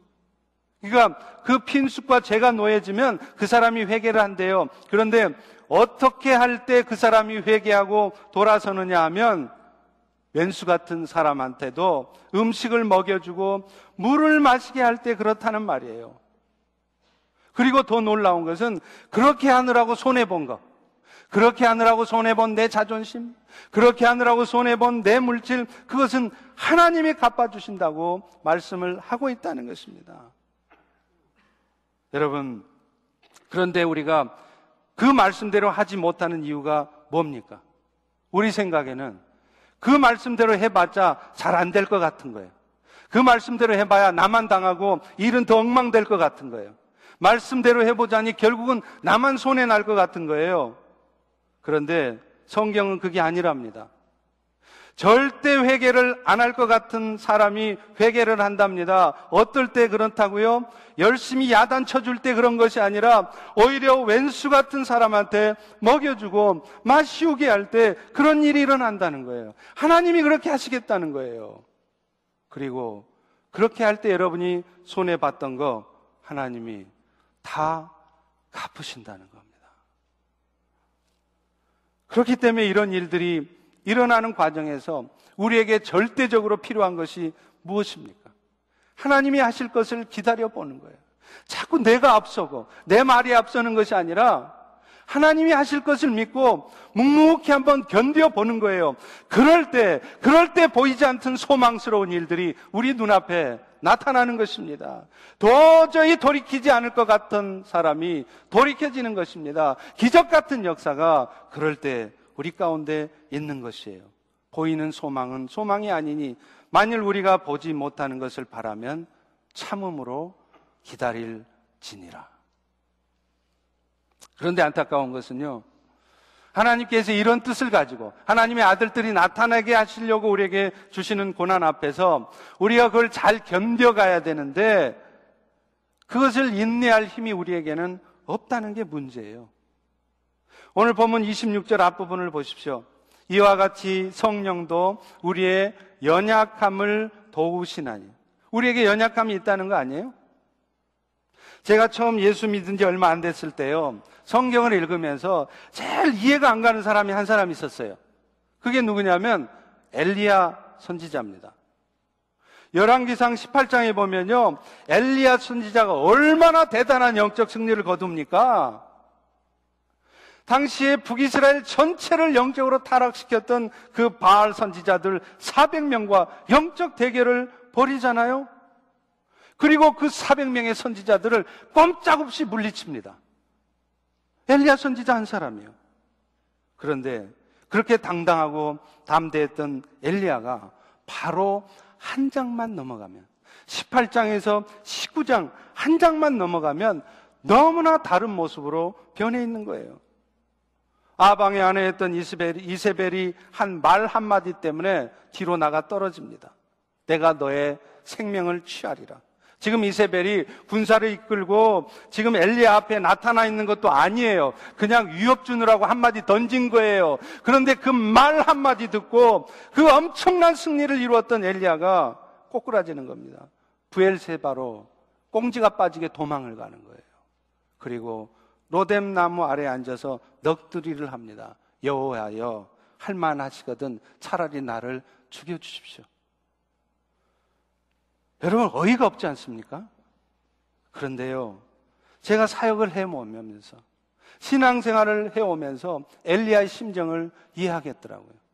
그러니까 그 핀숲과 죄가 놓여지면 그 사람이 회개를 한대요. 그런데 어떻게 할 때 그 사람이 회개하고 돌아서느냐 하면 왼수 같은 사람한테도 음식을 먹여주고 물을 마시게 할 때 그렇다는 말이에요. 그리고 더 놀라운 것은 그렇게 하느라고 손해본 것. 그렇게 하느라고 손해본 내 자존심. 그렇게 하느라고 손해본 내 물질. 그것은 하나님이 갚아주신다고 말씀을 하고 있다는 것입니다. 여러분, 그런데 우리가 그 말씀대로 하지 못하는 이유가 뭡니까? 우리 생각에는 그 말씀대로 해봤자 잘 안 될 것 같은 거예요. 그 말씀대로 해봐야 나만 당하고 일은 더 엉망될 것 같은 거예요. 말씀대로 해보자니 결국은 나만 손해 날 것 같은 거예요. 그런데 성경은 그게 아니랍니다. 절대 회개를 안 할 것 같은 사람이 회개를 한답니다. 어떨 때 그렇다고요? 열심히 야단 쳐줄 때 그런 것이 아니라 오히려 왼수 같은 사람한테 먹여주고 마시우게 할 때 그런 일이 일어난다는 거예요. 하나님이 그렇게 하시겠다는 거예요. 그리고 그렇게 할 때 여러분이 손해봤던 거 하나님이 다 갚으신다는 겁니다. 그렇기 때문에 이런 일들이 일어나는 과정에서 우리에게 절대적으로 필요한 것이 무엇입니까? 하나님이 하실 것을 기다려 보는 거예요. 자꾸 내가 앞서고 내 말이 앞서는 것이 아니라 하나님이 하실 것을 믿고 묵묵히 한번 견뎌 보는 거예요. 그럴 때, 그럴 때 보이지 않던 소망스러운 일들이 우리 눈앞에 나타나는 것입니다. 도저히 돌이키지 않을 것 같은 사람이 돌이켜지는 것입니다. 기적 같은 역사가 그럴 때 우리 가운데 있는 것이에요. 보이는 소망은 소망이 아니니 만일 우리가 보지 못하는 것을 바라면 참음으로 기다릴지니라. 그런데 안타까운 것은요. 하나님께서 이런 뜻을 가지고 하나님의 아들들이 나타나게 하시려고 우리에게 주시는 고난 앞에서 우리가 그걸 잘 견뎌가야 되는데 그것을 인내할 힘이 우리에게는 없다는 게 문제예요. 오늘 보면 26절 앞부분을 보십시오. 이와 같이 성령도 우리의 연약함을 도우시나니. 우리에게 연약함이 있다는 거 아니에요? 제가 처음 예수 믿은 지 얼마 안 됐을 때요. 성경을 읽으면서 제일 이해가 안 가는 사람이 한 사람 있었어요. 그게 누구냐면 엘리야 선지자입니다. 열왕기상 18장에 보면요. 엘리야 선지자가 얼마나 대단한 영적 승리를 거둡니까? 당시에 북이스라엘 전체를 영적으로 타락시켰던 그 바알 선지자들 400명과 영적 대결을 벌이잖아요. 그리고 그 400명의 선지자들을 꼼짝없이 물리칩니다. 엘리야 선지자 한 사람이요. 그런데 그렇게 당당하고 담대했던 엘리야가 바로 한 장만 넘어가면 18장에서 19장 한 장만 넘어가면 너무나 다른 모습으로 변해 있는 거예요. 아방의 아내 했던 이세벨이, 이세벨이 한 말 한마디 때문에 뒤로 나가 떨어집니다. 내가 너의 생명을 취하리라. 지금 이세벨이 군사를 이끌고 지금 엘리야 앞에 나타나 있는 것도 아니에요. 그냥 위협 주느라고 한마디 던진 거예요. 그런데 그 말 한마디 듣고 그 엄청난 승리를 이루었던 엘리야가 꼬꾸라지는 겁니다. 부엘세바로 꽁지가 빠지게 도망을 가는 거예요. 그리고 로뎀 나무 아래 앉아서 넋두리를 합니다. 여호와여 할 만하시거든 차라리 나를 죽여 주십시오. 여러분 어이가 없지 않습니까? 그런데요. 제가 사역을 해오면서 신앙생활을 해오면서 엘리야의 심정을 이해하겠더라고요.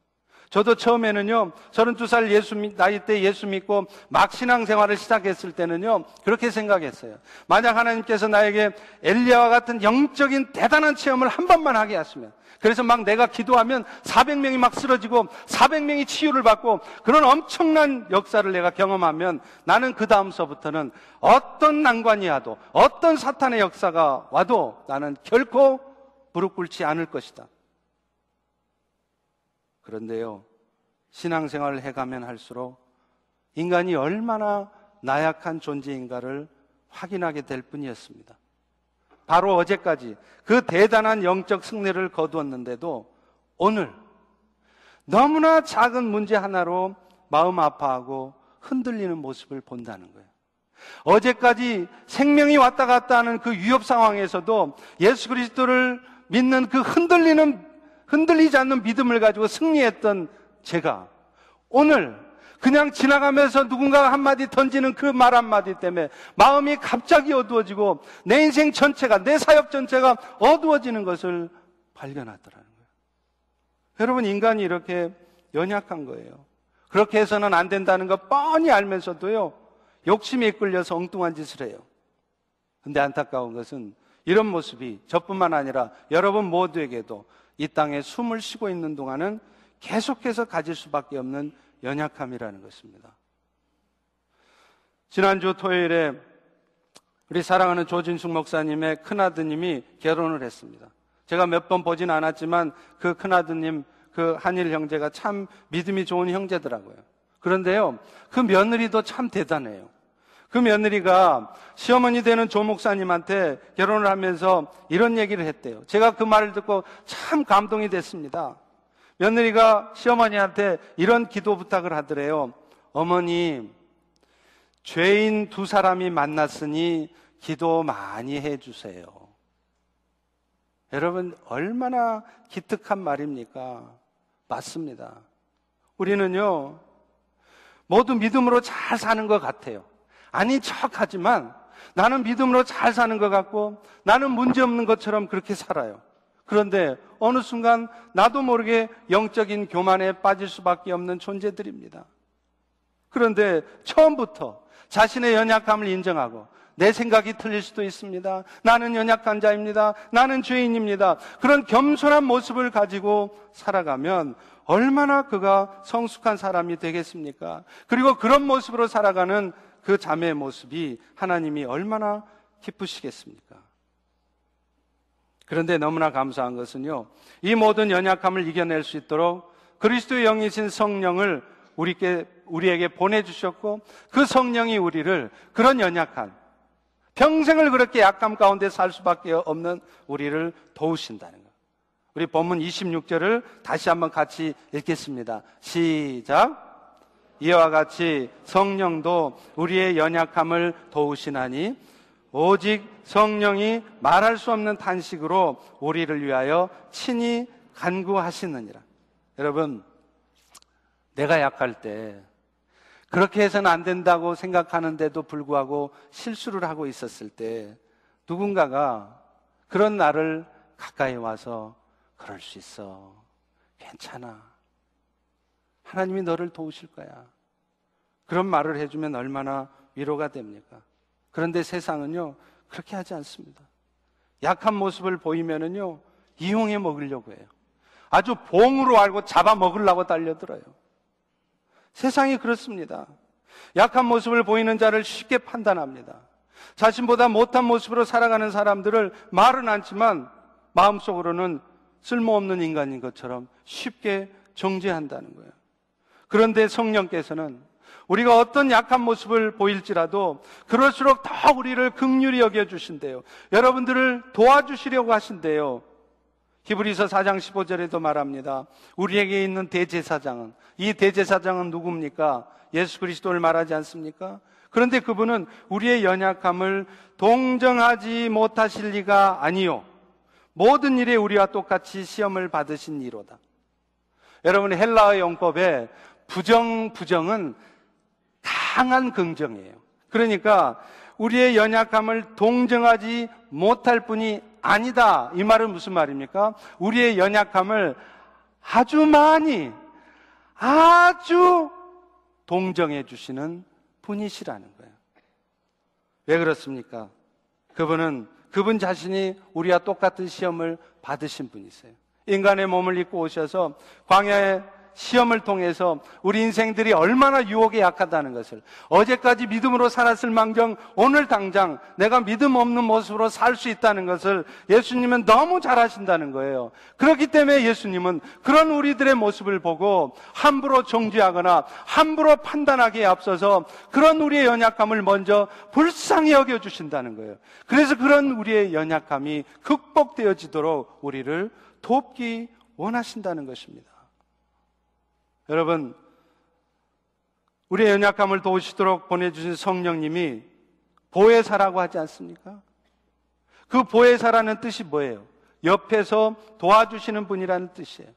저도 처음에는요, 32살 예수, 나이 때 예수 믿고 막 신앙생활을 시작했을 때는요, 그렇게 생각했어요. 만약 하나님께서 나에게 엘리야와 같은 영적인 대단한 체험을 한 번만 하게 하시면, 그래서 막 내가 기도하면 400명이 막 쓰러지고 400명이 치유를 받고 그런 엄청난 역사를 내가 경험하면 나는 그 다음서부터는 어떤 난관이 와도 어떤 사탄의 역사가 와도 나는 결코 무릎 꿇지 않을 것이다. 그런데요, 신앙생활을 해가면 할수록 인간이 얼마나 나약한 존재인가를 확인하게 될 뿐이었습니다. 바로 어제까지 그 대단한 영적 승리를 거두었는데도 오늘 너무나 작은 문제 하나로 마음 아파하고 흔들리는 모습을 본다는 거예요. 어제까지 생명이 왔다 갔다 하는 그 위협 상황에서도 예수 그리스도를 믿는 그 흔들리는 흔들리지 않는 믿음을 가지고 승리했던 제가 오늘 그냥 지나가면서 누군가가 한마디 던지는 그 말 한마디 때문에 마음이 갑자기 어두워지고 내 인생 전체가, 내 사역 전체가 어두워지는 것을 발견하더라는 거예요. 여러분, 인간이 이렇게 연약한 거예요. 그렇게 해서는 안 된다는 거 뻔히 알면서도요, 욕심에 이끌려서 엉뚱한 짓을 해요. 근데 안타까운 것은 이런 모습이 저뿐만 아니라 여러분 모두에게도 이 땅에 숨을 쉬고 있는 동안은 계속해서 가질 수밖에 없는 연약함이라는 것입니다. 지난주 토요일에 우리 사랑하는 조진숙 목사님의 큰아드님이 결혼을 했습니다. 제가 몇 번 보진 않았지만 그 큰아드님, 그 한일 형제가 참 믿음이 좋은 형제더라고요. 그런데요, 그 며느리도 참 대단해요. 그 며느리가 시어머니 되는 조 목사님한테 결혼을 하면서 이런 얘기를 했대요. 제가 그 말을 듣고 참 감동이 됐습니다. 며느리가 시어머니한테 이런 기도 부탁을 하더래요. 어머니, 죄인 두 사람이 만났으니 기도 많이 해주세요. 여러분, 얼마나 기특한 말입니까? 맞습니다. 우리는요, 모두 믿음으로 잘 사는 것 같아요. 아닌 척 하지만 나는 믿음으로 잘 사는 것 같고 나는 문제 없는 것처럼 그렇게 살아요. 그런데 어느 순간 나도 모르게 영적인 교만에 빠질 수밖에 없는 존재들입니다. 그런데 처음부터 자신의 연약함을 인정하고 내 생각이 틀릴 수도 있습니다. 나는 연약한 자입니다. 나는 죄인입니다. 그런 겸손한 모습을 가지고 살아가면 얼마나 그가 성숙한 사람이 되겠습니까? 그리고 그런 모습으로 살아가는 그 자매의 모습이 하나님이 얼마나 기쁘시겠습니까? 그런데 너무나 감사한 것은요, 이 모든 연약함을 이겨낼 수 있도록 그리스도의 영이신 성령을 우리께, 우리에게 보내주셨고, 그 성령이 우리를 그런 연약한, 평생을 그렇게 약함 가운데 살 수밖에 없는 우리를 도우신다는 것. 우리 본문 26절을 다시 한번 같이 읽겠습니다. 시작. 이와 같이 성령도 우리의 연약함을 도우시나니 오직 성령이 말할 수 없는 탄식으로 우리를 위하여 친히 간구하시느니라. 여러분, 내가 약할 때 그렇게 해서는 안 된다고 생각하는데도 불구하고 실수를 하고 있었을 때 누군가가 그런 나를 가까이 와서 그럴 수 있어. 괜찮아. 하나님이 너를 도우실 거야. 그런 말을 해주면 얼마나 위로가 됩니까? 그런데 세상은요, 그렇게 하지 않습니다. 약한 모습을 보이면은요, 이용해 먹으려고 해요. 아주 봉으로 알고 잡아 먹으려고 달려들어요. 세상이 그렇습니다. 약한 모습을 보이는 자를 쉽게 판단합니다. 자신보다 못한 모습으로 살아가는 사람들을 말은 않지만 마음속으로는 쓸모없는 인간인 것처럼 쉽게 정죄한다는 거예요. 그런데 성령께서는 우리가 어떤 약한 모습을 보일지라도 그럴수록 더 우리를 극률히 여겨 주신대요. 여러분들을 도와주시려고 하신대요. 히브리서 4장 15절에도 말합니다. 우리에게 있는 대제사장은 이 대제사장은 누굽니까? 예수 그리스도를 말하지 않습니까? 그런데 그분은 우리의 연약함을 동정하지 못하실 리가 아니요. 모든 일에 우리와 똑같이 시험을 받으신 이로다. 여러분 헬라어 용법에 부정 부정은 강한 긍정이에요. 그러니까 우리의 연약함을 동정하지 못할 뿐이 아니다. 이 말은 무슨 말입니까? 우리의 연약함을 아주 많이, 아주 동정해 주시는 분이시라는 거예요. 왜 그렇습니까? 그분은 그분 자신이 우리와 똑같은 시험을 받으신 분이세요. 인간의 몸을 입고 오셔서 광야에 시험을 통해서 우리 인생들이 얼마나 유혹에 약하다는 것을 어제까지 믿음으로 살았을 망정 오늘 당장 내가 믿음 없는 모습으로 살 수 있다는 것을 예수님은 너무 잘 아신다는 거예요. 그렇기 때문에 예수님은 그런 우리들의 모습을 보고 함부로 정죄하거나 함부로 판단하기에 앞서서 그런 우리의 연약함을 먼저 불쌍히 여겨 주신다는 거예요. 그래서 그런 우리의 연약함이 극복되어지도록 우리를 돕기 원하신다는 것입니다. 여러분, 우리의 연약함을 도우시도록 보내주신 성령님이 보혜사라고 하지 않습니까? 그 보혜사라는 뜻이 뭐예요? 옆에서 도와주시는 분이라는 뜻이에요.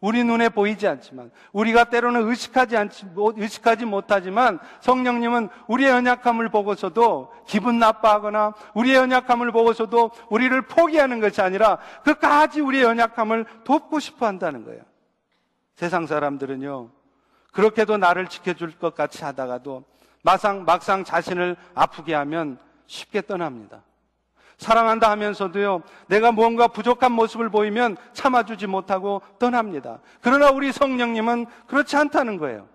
우리 눈에 보이지 않지만, 우리가 때로는 의식하지 않지, 의식하지 못하지만, 성령님은 우리의 연약함을 보고서도 기분 나빠하거나, 우리의 연약함을 보고서도 우리를 포기하는 것이 아니라, 끝까지 우리의 연약함을 돕고 싶어 한다는 거예요. 세상 사람들은요, 그렇게도 나를 지켜줄 것 같이 하다가도 막상, 막상 자신을 아프게 하면 쉽게 떠납니다. 사랑한다 하면서도요, 내가 무언가 부족한 모습을 보이면 참아주지 못하고 떠납니다. 그러나 우리 성령님은 그렇지 않다는 거예요.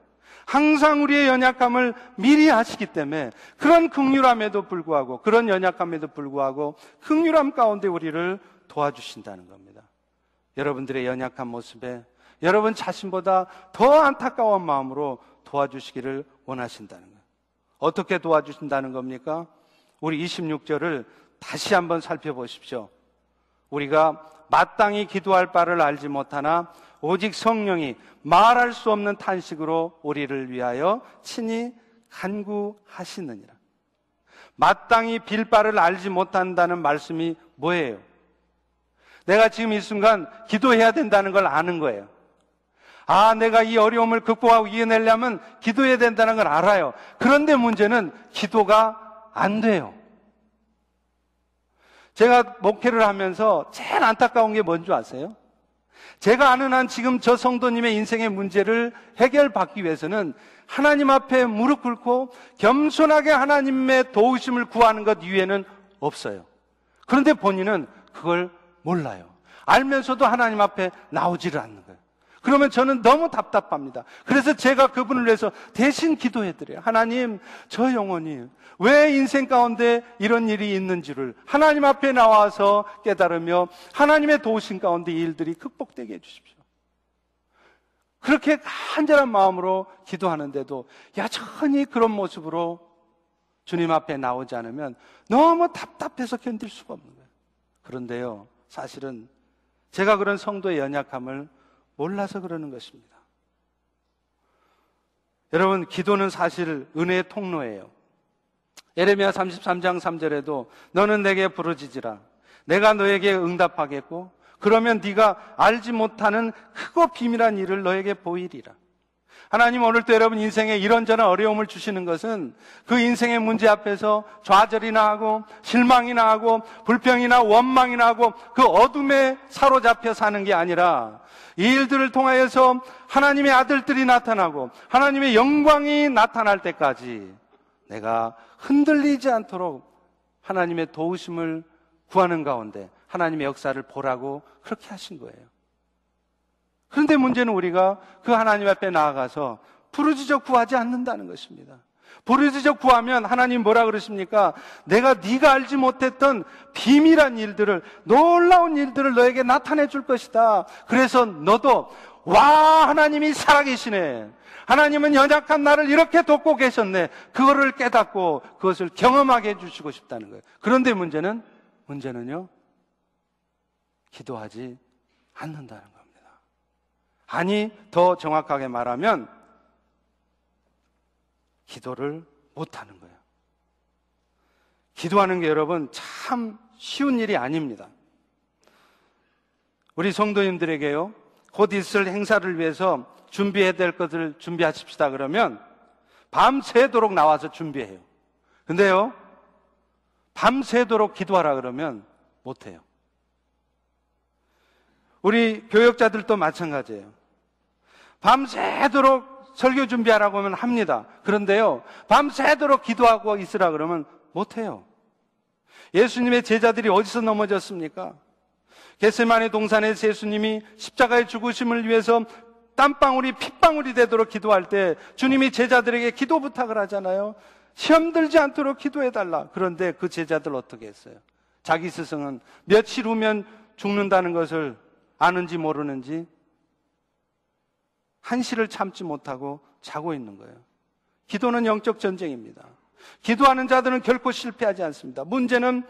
항상 우리의 연약함을 미리 아시기 때문에 그런 극률함에도 불구하고, 그런 연약함에도 불구하고, 극률함 가운데 우리를 도와주신다는 겁니다. 여러분들의 연약한 모습에 여러분 자신보다 더 안타까운 마음으로 도와주시기를 원하신다는 거예요. 어떻게 도와주신다는 겁니까? 우리 26절을 다시 한번 살펴보십시오. 우리가 마땅히 기도할 바를 알지 못하나 오직 성령이 말할 수 없는 탄식으로 우리를 위하여 친히 간구하시느니라. 마땅히 빌 바를 알지 못한다는 말씀이 뭐예요? 내가 지금 이 순간 기도해야 된다는 걸 아는 거예요. 아, 내가 이 어려움을 극복하고 이겨내려면 기도해야 된다는 걸 알아요. 그런데 문제는 기도가 안 돼요. 제가 목회를 하면서 제일 안타까운 게 뭔지 아세요? 제가 아는 한 지금 저 성도님의 인생의 문제를 해결받기 위해서는 하나님 앞에 무릎 꿇고 겸손하게 하나님의 도우심을 구하는 것 이외에는 없어요. 그런데 본인은 그걸 몰라요. 알면서도 하나님 앞에 나오지를 않는. 그러면 저는 너무 답답합니다. 그래서 제가 그분을 위해서 대신 기도해드려요. 하나님, 저 영혼이 왜 인생 가운데 이런 일이 있는지를 하나님 앞에 나와서 깨달으며 하나님의 도우심 가운데 이 일들이 극복되게 해주십시오. 그렇게 간절한 마음으로 기도하는데도 여전히 그런 모습으로 주님 앞에 나오지 않으면 너무 답답해서 견딜 수가 없는 거예요. 그런데요, 사실은 제가 그런 성도의 연약함을 몰라서 그러는 것입니다. 여러분, 기도는 사실 은혜의 통로예요. 예레미야 33장 3절에도 너는 내게 부르짖으라. 내가 너에게 응답하겠고 그러면 네가 알지 못하는 크고 비밀한 일을 너에게 보이리라. 하나님 오늘도 여러분 인생에 이런저런 어려움을 주시는 것은 그 인생의 문제 앞에서 좌절이나 하고 실망이나 하고 불평이나 원망이나 하고 그 어둠에 사로잡혀 사는 게 아니라 이 일들을 통하여서 하나님의 아들들이 나타나고 하나님의 영광이 나타날 때까지 내가 흔들리지 않도록 하나님의 도우심을 구하는 가운데 하나님의 역사를 보라고 그렇게 하신 거예요. 그런데 문제는 우리가 그 하나님 앞에 나아가서 부르짖어 구하지 않는다는 것입니다. 부르짖어 구하면 하나님 뭐라 그러십니까? 내가 네가 알지 못했던 비밀한 일들을 놀라운 일들을 너에게 나타내 줄 것이다. 그래서 너도 와 하나님이 살아계시네. 하나님은 연약한 나를 이렇게 돕고 계셨네. 그거를 깨닫고 그것을 경험하게 해주시고 싶다는 거예요. 그런데 문제는 문제는요. 기도하지 않는다는 겁니다. 아니 더 정확하게 말하면 기도를 못하는 거예요. 기도하는 게 여러분 참 쉬운 일이 아닙니다. 우리 성도님들에게요, 곧 있을 행사를 위해서 준비해야 될 것을 준비하십시다 그러면 밤새도록 나와서 준비해요. 근데요, 밤새도록 기도하라 그러면 못해요. 우리 교역자들도 마찬가지예요. 밤새도록 설교 준비하라고 하면 합니다. 그런데요, 밤새도록 기도하고 있으라 그러면 못해요. 예수님의 제자들이 어디서 넘어졌습니까? 게세만의 동산에서 예수님이 십자가의 죽으심을 위해서 땀방울이 핏방울이 되도록 기도할 때 주님이 제자들에게 기도 부탁을 하잖아요. 시험 들지 않도록 기도해달라. 그런데 그 제자들 어떻게 했어요? 자기 스승은 며칠 후면 죽는다는 것을 아는지 모르는지 한시를 참지 못하고 자고 있는 거예요. 기도는 영적 전쟁입니다. 기도하는 자들은 결코 실패하지 않습니다. 문제는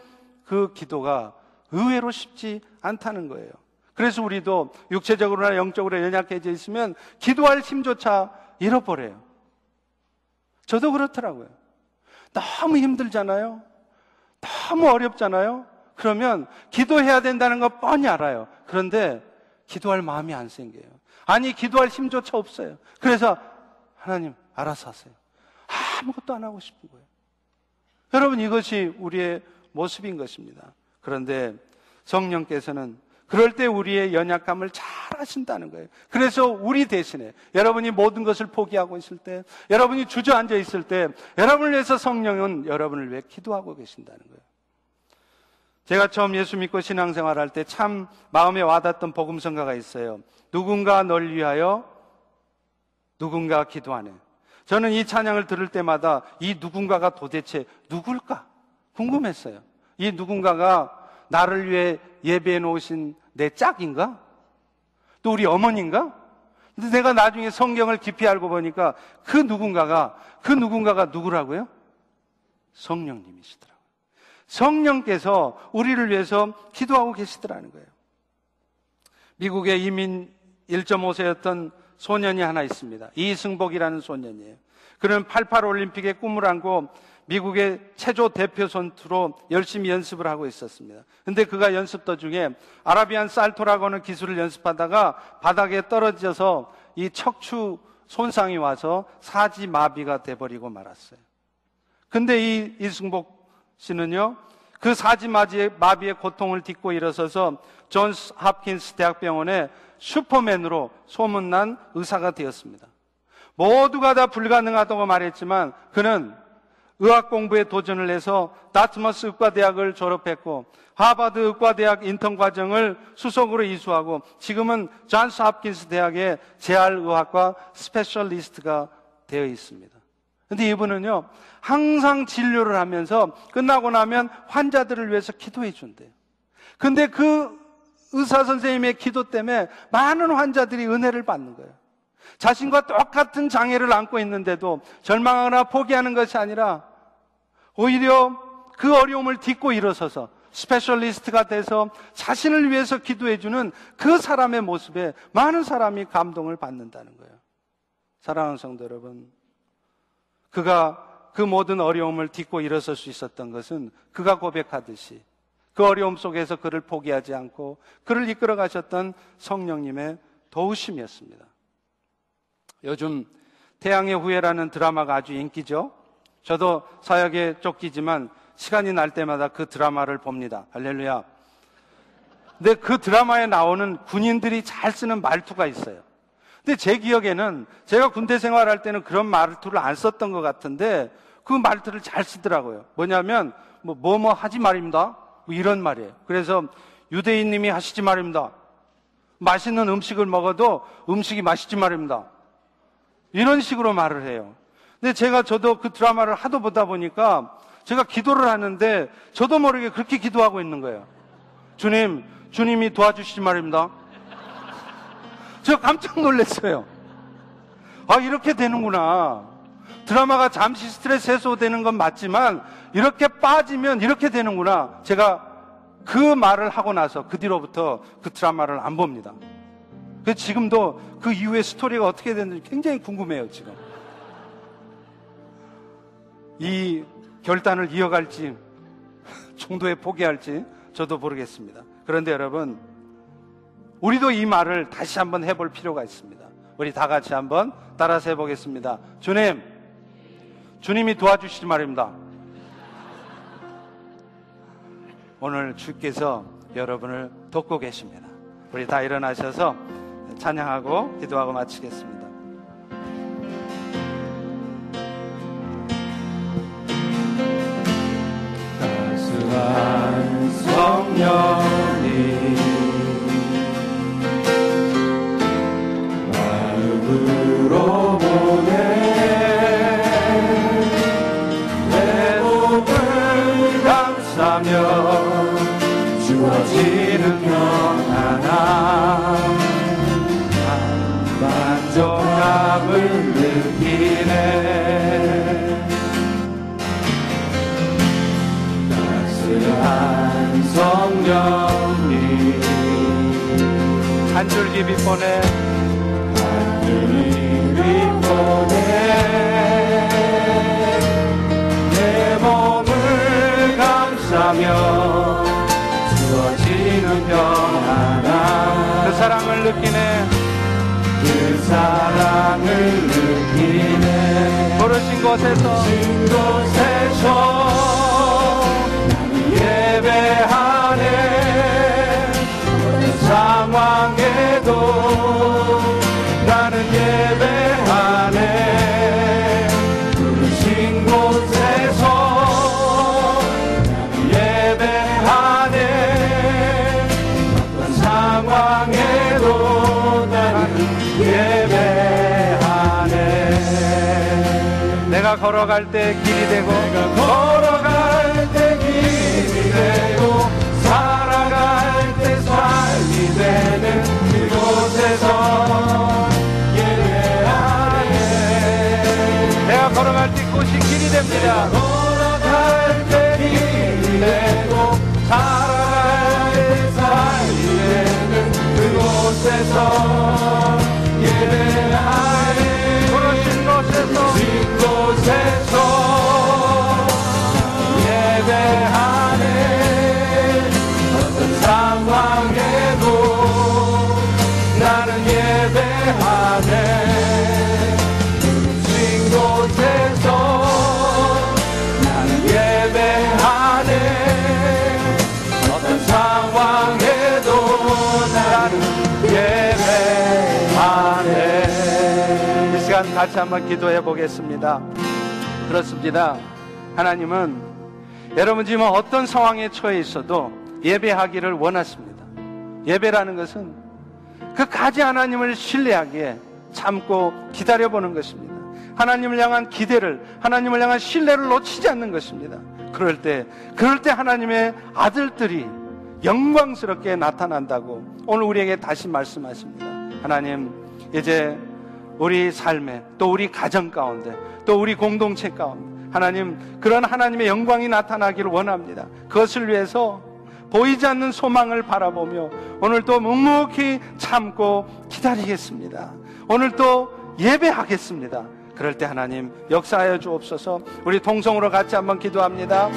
그 기도가 의외로 쉽지 않다는 거예요. 그래서 우리도 육체적으로나 영적으로 연약해져 있으면 기도할 힘조차 잃어버려요. 저도 그렇더라고요. 너무 힘들잖아요. 너무 어렵잖아요. 그러면 기도해야 된다는 거 뻔히 알아요. 그런데 기도할 마음이 안 생겨요. 아니, 기도할 힘조차 없어요. 그래서 하나님, 알아서 하세요. 아무것도 안 하고 싶은 거예요. 여러분, 이것이 우리의 모습인 것입니다. 그런데 성령께서는 그럴 때 우리의 연약감을 잘 아신다는 거예요. 그래서 우리 대신에 여러분이 모든 것을 포기하고 있을 때, 여러분이 주저앉아 있을 때, 여러분을 위해서 성령은 여러분을 위해 기도하고 계신다는 거예요. 제가 처음 예수 믿고 신앙생활 할 때 참 마음에 와닿던 복음성가가 있어요. 누군가 널 위하여 누군가 기도하네. 저는 이 찬양을 들을 때마다 이 누군가가 도대체 누굴까? 궁금했어요. 이 누군가가 나를 위해 예배해 놓으신 내 짝인가? 또 우리 어머니인가? 근데 내가 나중에 성경을 깊이 알고 보니까 그 누군가가, 그 누군가가 누구라고요? 성령님이시더라고요. 성령께서 우리를 위해서 기도하고 계시더라는 거예요. 미국의 이민 1.5세였던 소년이 하나 있습니다. 이승복이라는 소년이에요. 그는 88 올림픽의 꿈을 안고 미국의 체조 대표 선수로 열심히 연습을 하고 있었습니다. 근데 그가 연습 도중에 아라비안 살토라고 하는 기술을 연습하다가 바닥에 떨어져서 이 척추 손상이 와서 사지 마비가 돼버리고 말았어요. 근데 이 이승복 씨는요, 그 사지 마비의 고통을 딛고 일어서서 존스 합킨스 대학병원에 슈퍼맨으로 소문난 의사가 되었습니다. 모두가 다 불가능하다고 말했지만 그는 의학 공부에 도전을 해서 다트머스 의과대학을 졸업했고 하버드 의과대학 인턴 과정을 수석으로 이수하고 지금은 존스 합킨스 대학의 재활의학과 specialist가 되어 있습니다. 근데 이분은요, 항상 진료를 하면서 끝나고 나면 환자들을 위해서 기도해 준대요. 근데 그 의사 선생님의 기도 때문에 많은 환자들이 은혜를 받는 거예요. 자신과 똑같은 장애를 안고 있는데도 절망하거나 포기하는 것이 아니라 오히려 그 어려움을 딛고 일어서서 specialist가 돼서 자신을 위해서 기도해주는 그 사람의 모습에 많은 사람이 감동을 받는다는 거예요. 사랑하는 성도 여러분, 그가 그 모든 어려움을 딛고 일어설 수 있었던 것은 그가 고백하듯이 그 어려움 속에서 그를 포기하지 않고 그를 이끌어 가셨던 성령님의 도우심이었습니다. 요즘 태양의 후예라는 드라마가 아주 인기죠. 저도 사역에 쫓기지만 시간이 날 때마다 그 드라마를 봅니다. 할렐루야. 근데 그 드라마에 나오는 군인들이 잘 쓰는 말투가 있어요. 근데 제 기억에는 제가 군대 생활할 때는 그런 말투를 안 썼던 것 같은데 그 말투를 잘 쓰더라고요. 뭐냐면 뭐 뭐뭐 뭐 하지 말입니다. 뭐 이런 말이에요. 그래서 유대인님이 하시지 말입니다. 맛있는 음식을 먹어도 음식이 맛있지 말입니다. 이런 식으로 말을 해요. 근데 제가 저도 그 드라마를 하도 보다 보니까 제가 기도를 하는데 저도 모르게 그렇게 기도하고 있는 거예요. 주님, 주님이 도와주시지 말입니다. 제가 깜짝 놀랐어요. 아, 이렇게 되는구나. 드라마가 잠시 스트레스 해소되는 건 맞지만 이렇게 빠지면 이렇게 되는구나. 제가 그 말을 하고 나서 그 뒤로부터 그 드라마를 안 봅니다. 그 지금도 그 이후의 스토리가 어떻게 됐는지 굉장히 궁금해요, 지금. 이 결단을 이어갈지, 정도에 포기할지 저도 모르겠습니다. 그런데 여러분, 우리도 이 말을 다시 한번 해볼 필요가 있습니다. 우리 다 같이 한번 따라서 해보겠습니다. 주님, 주님이 도와주시지 말입니다. 오늘 주께서 여러분을 돕고 계십니다. 우리 다 일어나셔서 찬양하고 기도하고 마치겠습니다. 따스한 한 줄기 빛보내 한 줄기 빛보내 내 몸을 감싸며 주어지는 평안함 그 사랑을 느끼네. 그 사랑을 느끼네. 부르신 곳에서. 부르신 곳에서 상황에도 나는 예배하네. 부르신 곳에서 예배하네. 어떤 상황에도 나는 예배하네. 내가 걸어갈 때 길이 되고 내가 걸어 한번 기도해 보겠습니다. 그렇습니다. 하나님은 여러분 지금 어떤 상황에 처해 있어도 예배하기를 원하십니다. 예배라는 것은 그 가지 하나님을 신뢰하기에 참고 기다려보는 것입니다. 하나님을 향한 기대를, 하나님을 향한 신뢰를 놓치지 않는 것입니다. 그럴 때, 그럴 때 하나님의 아들들이 영광스럽게 나타난다고 오늘 우리에게 다시 말씀하십니다. 하나님, 이제 우리 삶에 또 우리 가정 가운데 또 우리 공동체 가운데 하나님 그런 하나님의 영광이 나타나기를 원합니다. 그것을 위해서 보이지 않는 소망을 바라보며 오늘 또 묵묵히 참고 기다리겠습니다. 오늘 또 예배하겠습니다. 그럴 때 하나님 역사하여 주옵소서 우리 동성으로 같이 한번 기도합니다.